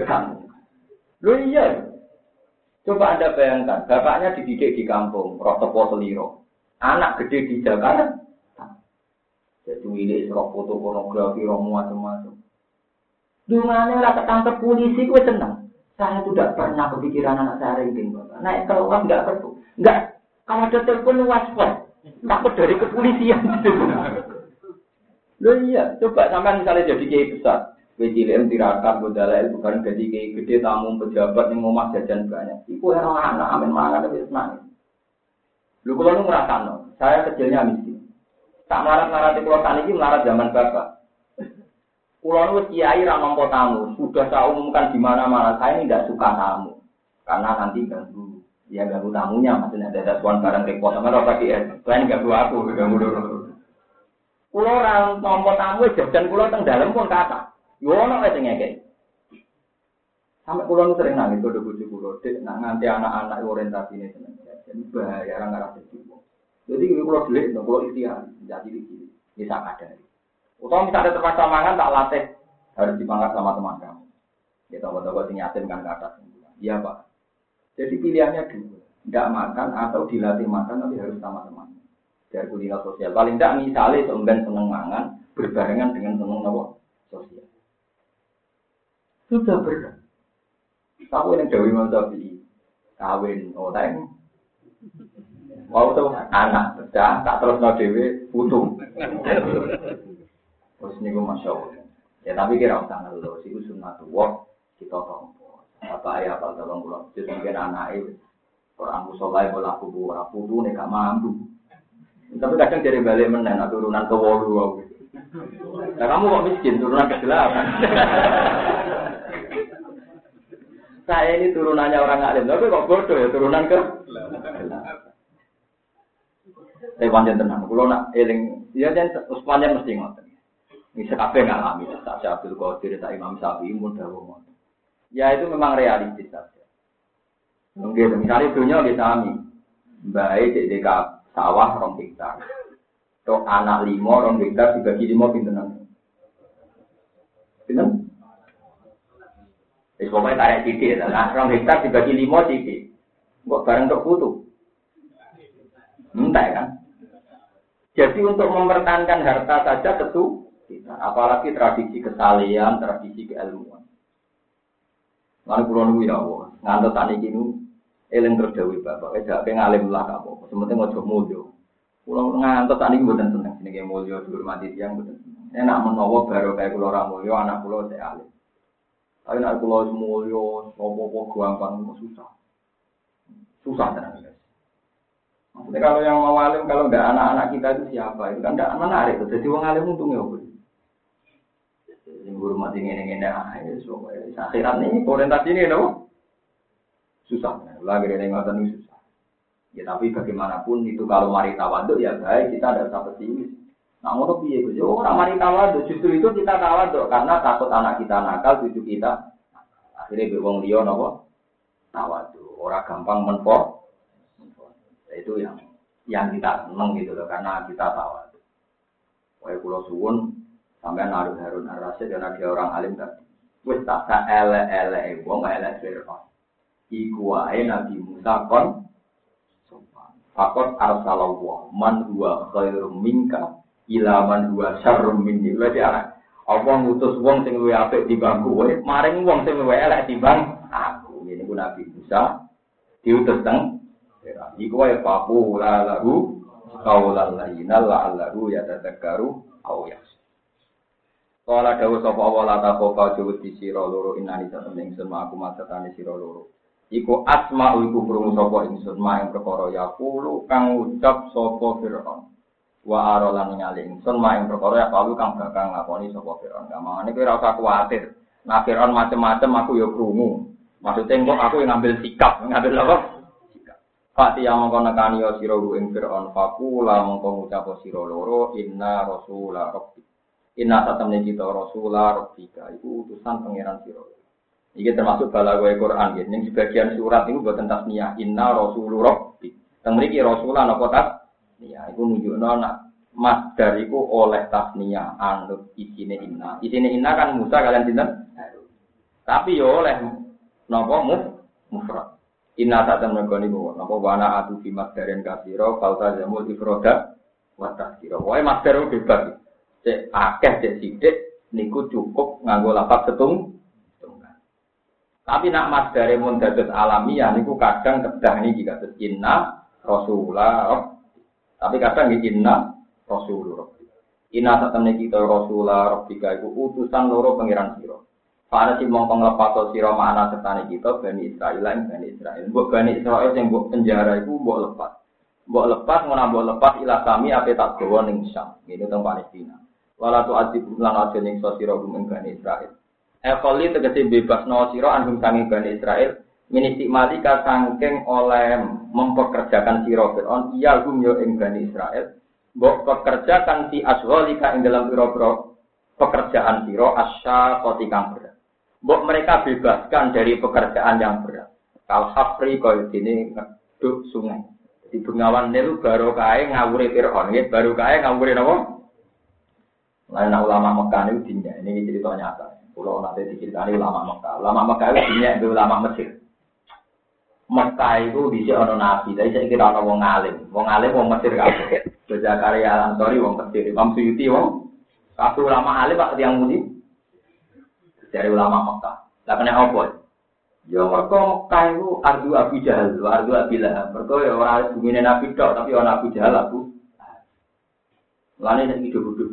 Kan. Lu iya, Coba Anda bayangkan, bapaknya dididik di kampung, Rotopo Seliro. Anak gede di Jakarta. Jadi ini serok foto pornografi, romo macam-macam. Dungannya rasa ketangkep polisi, gue senang. Saya tidak pernah kepikiran anak saya ringking, Bapak. Naik keluar nggak perlu. Nggak. Kalau ada telepon waspada. Takut dari kepolisian. Loh iya, coba sampai misalnya jadi kiai besar. Wejilem tirakat budala bukan gaji kayak gede tamu pejabat yang mau jajan banyak. Iku orang anak amin mangan tapi senang. Lu kalau nu merasa no, saya kecilnya miskin. Tak melarat di pulau tani melarat zaman bapak. Pulau nu kiai ramampo tamu, sudah saya umumkan di mana-mana. Saya ini tidak suka tamu, karena nanti ganggu. Ya ganggu tamunya, maksudnya ada tuan barang repot sama rasa kiai. Selain ganggu aku, ganggu dulu. Pulau orang mampo tamu, jajan pulau teng dalam pun kata. Yo ono ae sing ngekek. Sampai nu sering nangis kode bojo pulau dek, nak nganti anak-anak orientasi ini seneng. Jadi bahaya orang nggak rasa Jadi ini pulau delik, pulau istiar, jadi ini bisa ada. Utama misalnya terpaksa mangan tak latih harus dipangkat sama teman kamu. Ya tahu-tahu sing yatim kan ke atas. Iya pak. Jadi pilihannya dua, tidak makan atau dilatih makan tapi harus sama teman. Biar kuliner sosial. Paling tidak misalnya seumben seneng mangan berbarengan dengan seneng nopo sosial. Sudah berat. Tahu yang Dewi Mantabi kawin orang Mau tuh anak pecah, tak terus no dewi putu. Terus gue masya Allah. Ya tapi kira usah ngeluh, sih sunnah tua kita tompo. Apa ayah apa tolong pulang. Jadi mungkin anak itu orang musolai bola kubu orang putu nih gak mampu. Tapi kadang dari balik menen, turunan ke wolu. Nah kamu kok miskin, turunan ke delapan. Saya ini turunannya orang alim, tapi kok bodoh ya turunan ke? Saya panjang tenang, kalau nak eling, ya jangan usmannya mesti ngotot. Ini sekafe ngalami, tak Abdul Qadir, tak Imam Syafi'i, mudah banget. Ya itu memang realistis saja. Mungkin misalnya dunia di sami, baik di dekat sawah rong hektar. Tok anak limo rong hektar dibagi limo pintenan. Pinten? Wis pokoke tarik titik ya. Nah, rong hektar dibagi lima titik. Kok bareng untuk putu. Entah kan? Jadi untuk mempertahankan harta saja tentu apalagi tradisi kesalian, tradisi keilmuan. Lalu pulau ya Allah, ngantuk tani kini, eling terdawi bapak, eh gak pengalim lah kamu, sementing coba mulio. Pulau ngantuk tani kini bukan seneng, sini kayak mulio, dihormati tiang seneng. Enak menawa baru kayak pulau ramulio, anak pulau saya alim. Tapi nak kulo semulyo, sopo-sopo gampang susah. Susah tenang guys. Maksudnya kalau yang mau alim, kalau nggak anak-anak kita itu siapa? Itu kan nggak menarik. Jadi wong alim untungnya apa? Yang hormat ini ini. So, akhirat ini orientasi ini no? Susah. Lagi dari ngotot ini susah. Ya tapi bagaimanapun itu kalau mari tawaduk ya baik kita ada usah pesimis. Nah, ngono piye Gus? Yo ora mari tawadhu, justru itu kita tawadhu karena takut anak kita nakal, cucu kita. Akhirnya be wong liya napa? Tawadhu. Ora gampang menpo. Itu yang yang kita seneng gitu loh karena kita tawadhu. Wae kula suwun sampean Harun Harun Ar-Rasyid ada orang alim tadi. Wis tak sa ele-ele wong elek Fir'aun. Iku wae Nabi Musa kon Fakot arsalallah man huwa khairum minka ila man huwa syarrum minni. Berarti ana apa ngutus wong sing luwih apik timbang kowe, maring wong sing luwih elek timbang aku. Ini ku Nabi Musa diutus teng Iku wae papu la lahu qaulan layyina la'allahu yatadzakkaru aw yakhsha. Kala dawuh sapa Allah ta kok di sira loro inani satemene semua aku masatane sira loro. Iku asma iku krungu sapa ingsun ma ing perkara ya kulo kang ucap sapa Firaun. Wa arolan ningali ingsun ma ing perkara ya kulo kang bakal ngakoni sapa Firaun. Gamane kowe ora usah kuwatir. Nah Firaun macem-macem aku ya krungu. Maksudnya kok aku yang ngambil sikap, ngambil apa? Sikap. Fati yang mengkon nekani ya sira ing Firaun fakula mengkon ngucap sira loro inna rasula rabbi. Inna satamne kita rasula rabbika iku utusan pangeran sira. Ini termasuk balagoe Quran ya. Ini sebagian surat itu buat tasniyah. Inna Rasulullah Rabbi. Yang memiliki Rasulullah nopo tasniyah. Itu nunjuk nona mas dariku oleh tasniyah anut isine inna. Isine inna kan Musa kalian sinten? Tapi ya oleh nopo muf mufrad. Inna tak temen koni bawa. Nopo wana atu fi masdarin kasiro. Falta jamul ifroda. Wadah kira. Wah masdar bebas. Cek akeh cek sidik. Niku cukup nganggo lapak setung tapi nak mas dari dados alamiah niku kadang kedah niki kados inna rasulullah. Tapi kadang niki inna rasulullah. Inna satemene kita rasulullah rabbika iku utusan loro pangeran sira. Para si mongkong lepas sira mana setane kita Bani Israil lan Bani Israil. Mbok Bani Israil sing mbok penjara iku mbok lepas. Mbok lepas ngono mbok lepas ila kami ape tak gawa ning Syam. Ini teng Palestina. Wala tu adib lan aja ning sira Bani Israil. Ekoli tegesi bebas no siro anhum sangi Bani Israel. Minisik malika sangking oleh mempekerjakan siro Fir'aun. Iya hum yo ing Bani Israel. Mbok pekerjakan si asgholika ing dalam piro-piro pekerjaan siro asya kotikang berat. Mbok mereka bebaskan dari pekerjaan yang berat. Kal hafri kau ini ngeduk sungai. Di Bengawan Nil baru kaya ngawuri Fir'aun. Baru kaya ngawuri apa? Lain ulama Mekah ini ini cerita nyata. Pulau nanti diceritani ulama Mekah. Ulama Mekah itu punya ulama Mesir. Mekah itu bisa ono nabi, tapi saya kira ono wong alim. Wong alim wong Mesir kabeh. Zakaria Al-Ansori wong Mesir, Imam Suyuti wong kabeh ulama alim Pak yang mudi. Dari ulama Mekah. Lah kena apa? Ya mereka Mekah itu ardu Abu Jahal, ardu Abi Lahab. Mereka ya orang bumi Nabi dok, tapi orang Abu Jahal Abu. Lainnya nek hidup-hidup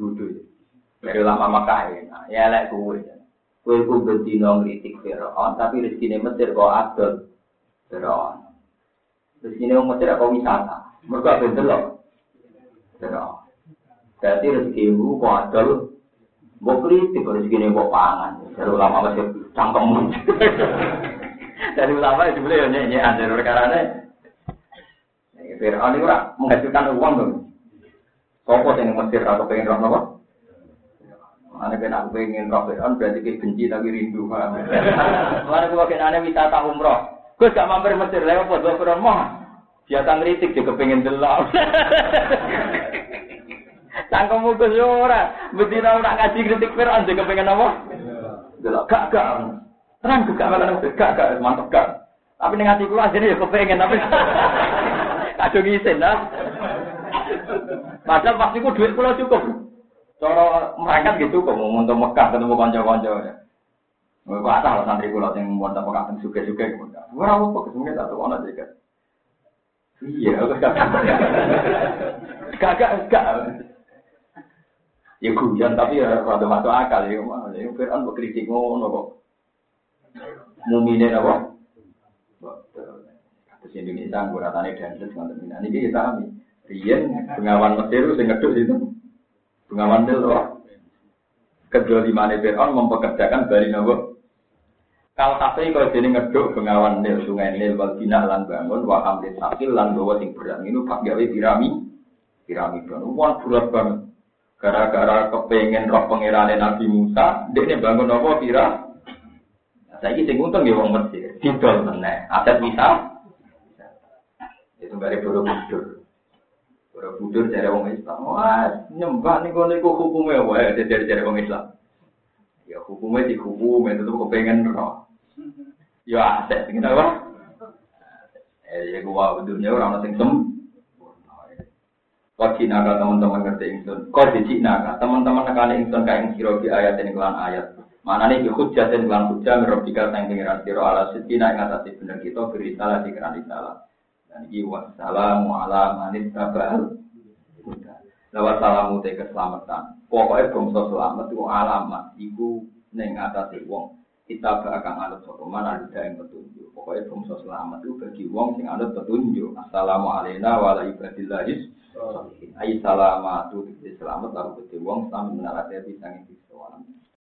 Dari ulama Mekah ya, ya lek kuwe. Kue ku bentino ngritik Fir'aun, tapi rezeki Mesir kok adol Fir'aun. Rezeki Mesir kok wisata. Mereka bentel loh. Fir'aun. Berarti rezeki ku kok adol. Mbok kritik rezeki kok pangan. Dari ulama Mesir cangkem. Dari ulama itu boleh nyanyi ada perkara ini. Fir'aun itu menghasilkan uang dong. Sopo yang Mesir atau pengen roh nopo? Mana kena aku pengen roh Fir'aun berarti kita benci tapi rindu. Mana aku kena wisata umroh. Gue gak mampir Mesir lewat buat gue Fir'aun mau. Biasa ngeritik juga pengen delok. Cangkemmu ke ora. Betina ora ngaji kritik Fir'aun juga pengen apa? Delok gak gak. Tenang juga malah gak gak mantep gak. Tapi ning ati kula ajene ya kepengen tapi kadung isin lah. Padahal pasti ku duit kula cukup. Cara mereka gitu kok mau untuk Mekah ketemu konco-konco ya. Kok ada lah santri kula sing mau tak Mekah suge-suge gitu. Ora apa kesemene satu ana juga. Iya, gak gak Ya guyon tapi ya rada masuk akal ya. Ya Fir'aun kok kritik ngono kok. Mumine apa? Terus Indonesia gue ratane dan terus ngoten ini kita kami. Riyen pengawan Mesir sing ngedus itu. Pengawan itu kedua lima Fir'aun mempekerjakan Bali Nabi. Kalau kafe kalau jadi ngeduk pengawan nil sungai nil wal bina lan bangun wa hamlin sakil lan bawa sing berat ini pak gawe pirami pirami bangun uang berat banget Gara-gara kepengen roh pangerane Nabi Musa, dia ini bangun apa kira? Saya ini sing untung ya wong Mesir, didol meneh, aset bisa. Itu dari Borobudur. Borobudur dari wong Islam. Wah, nyembah nih kono iku hukumnya wae dari dari wong Islam. Ya hukumnya di hukum itu tuh kepengen roh. Ya aset sing apa? Eh, ya gua dunia orang sing sem. Kau naga teman-teman ngerti ingsun. Kau di naga teman-teman nekane ingsun kain siro di ayat ini kelan ayat. Mana nih hujah dan kelan hujah merobika sang pengiran siro ala sedina yang atas bener kita beri salah di keran salah. Dan iki wassalamu ala manit tabal. Lewat salamu te keselamatan. Pokoknya bangsa selamat itu alamat. Iku neng atas wong. Kita akan anut sopo mana ada yang petunjuk. Pokoknya bangsa selamat itu bagi wong sing anut petunjuk. Assalamualaikum warahmatullahi wabarakatuh. Ai salamatu selamat lalu kete wong sami menarate bisa ngisi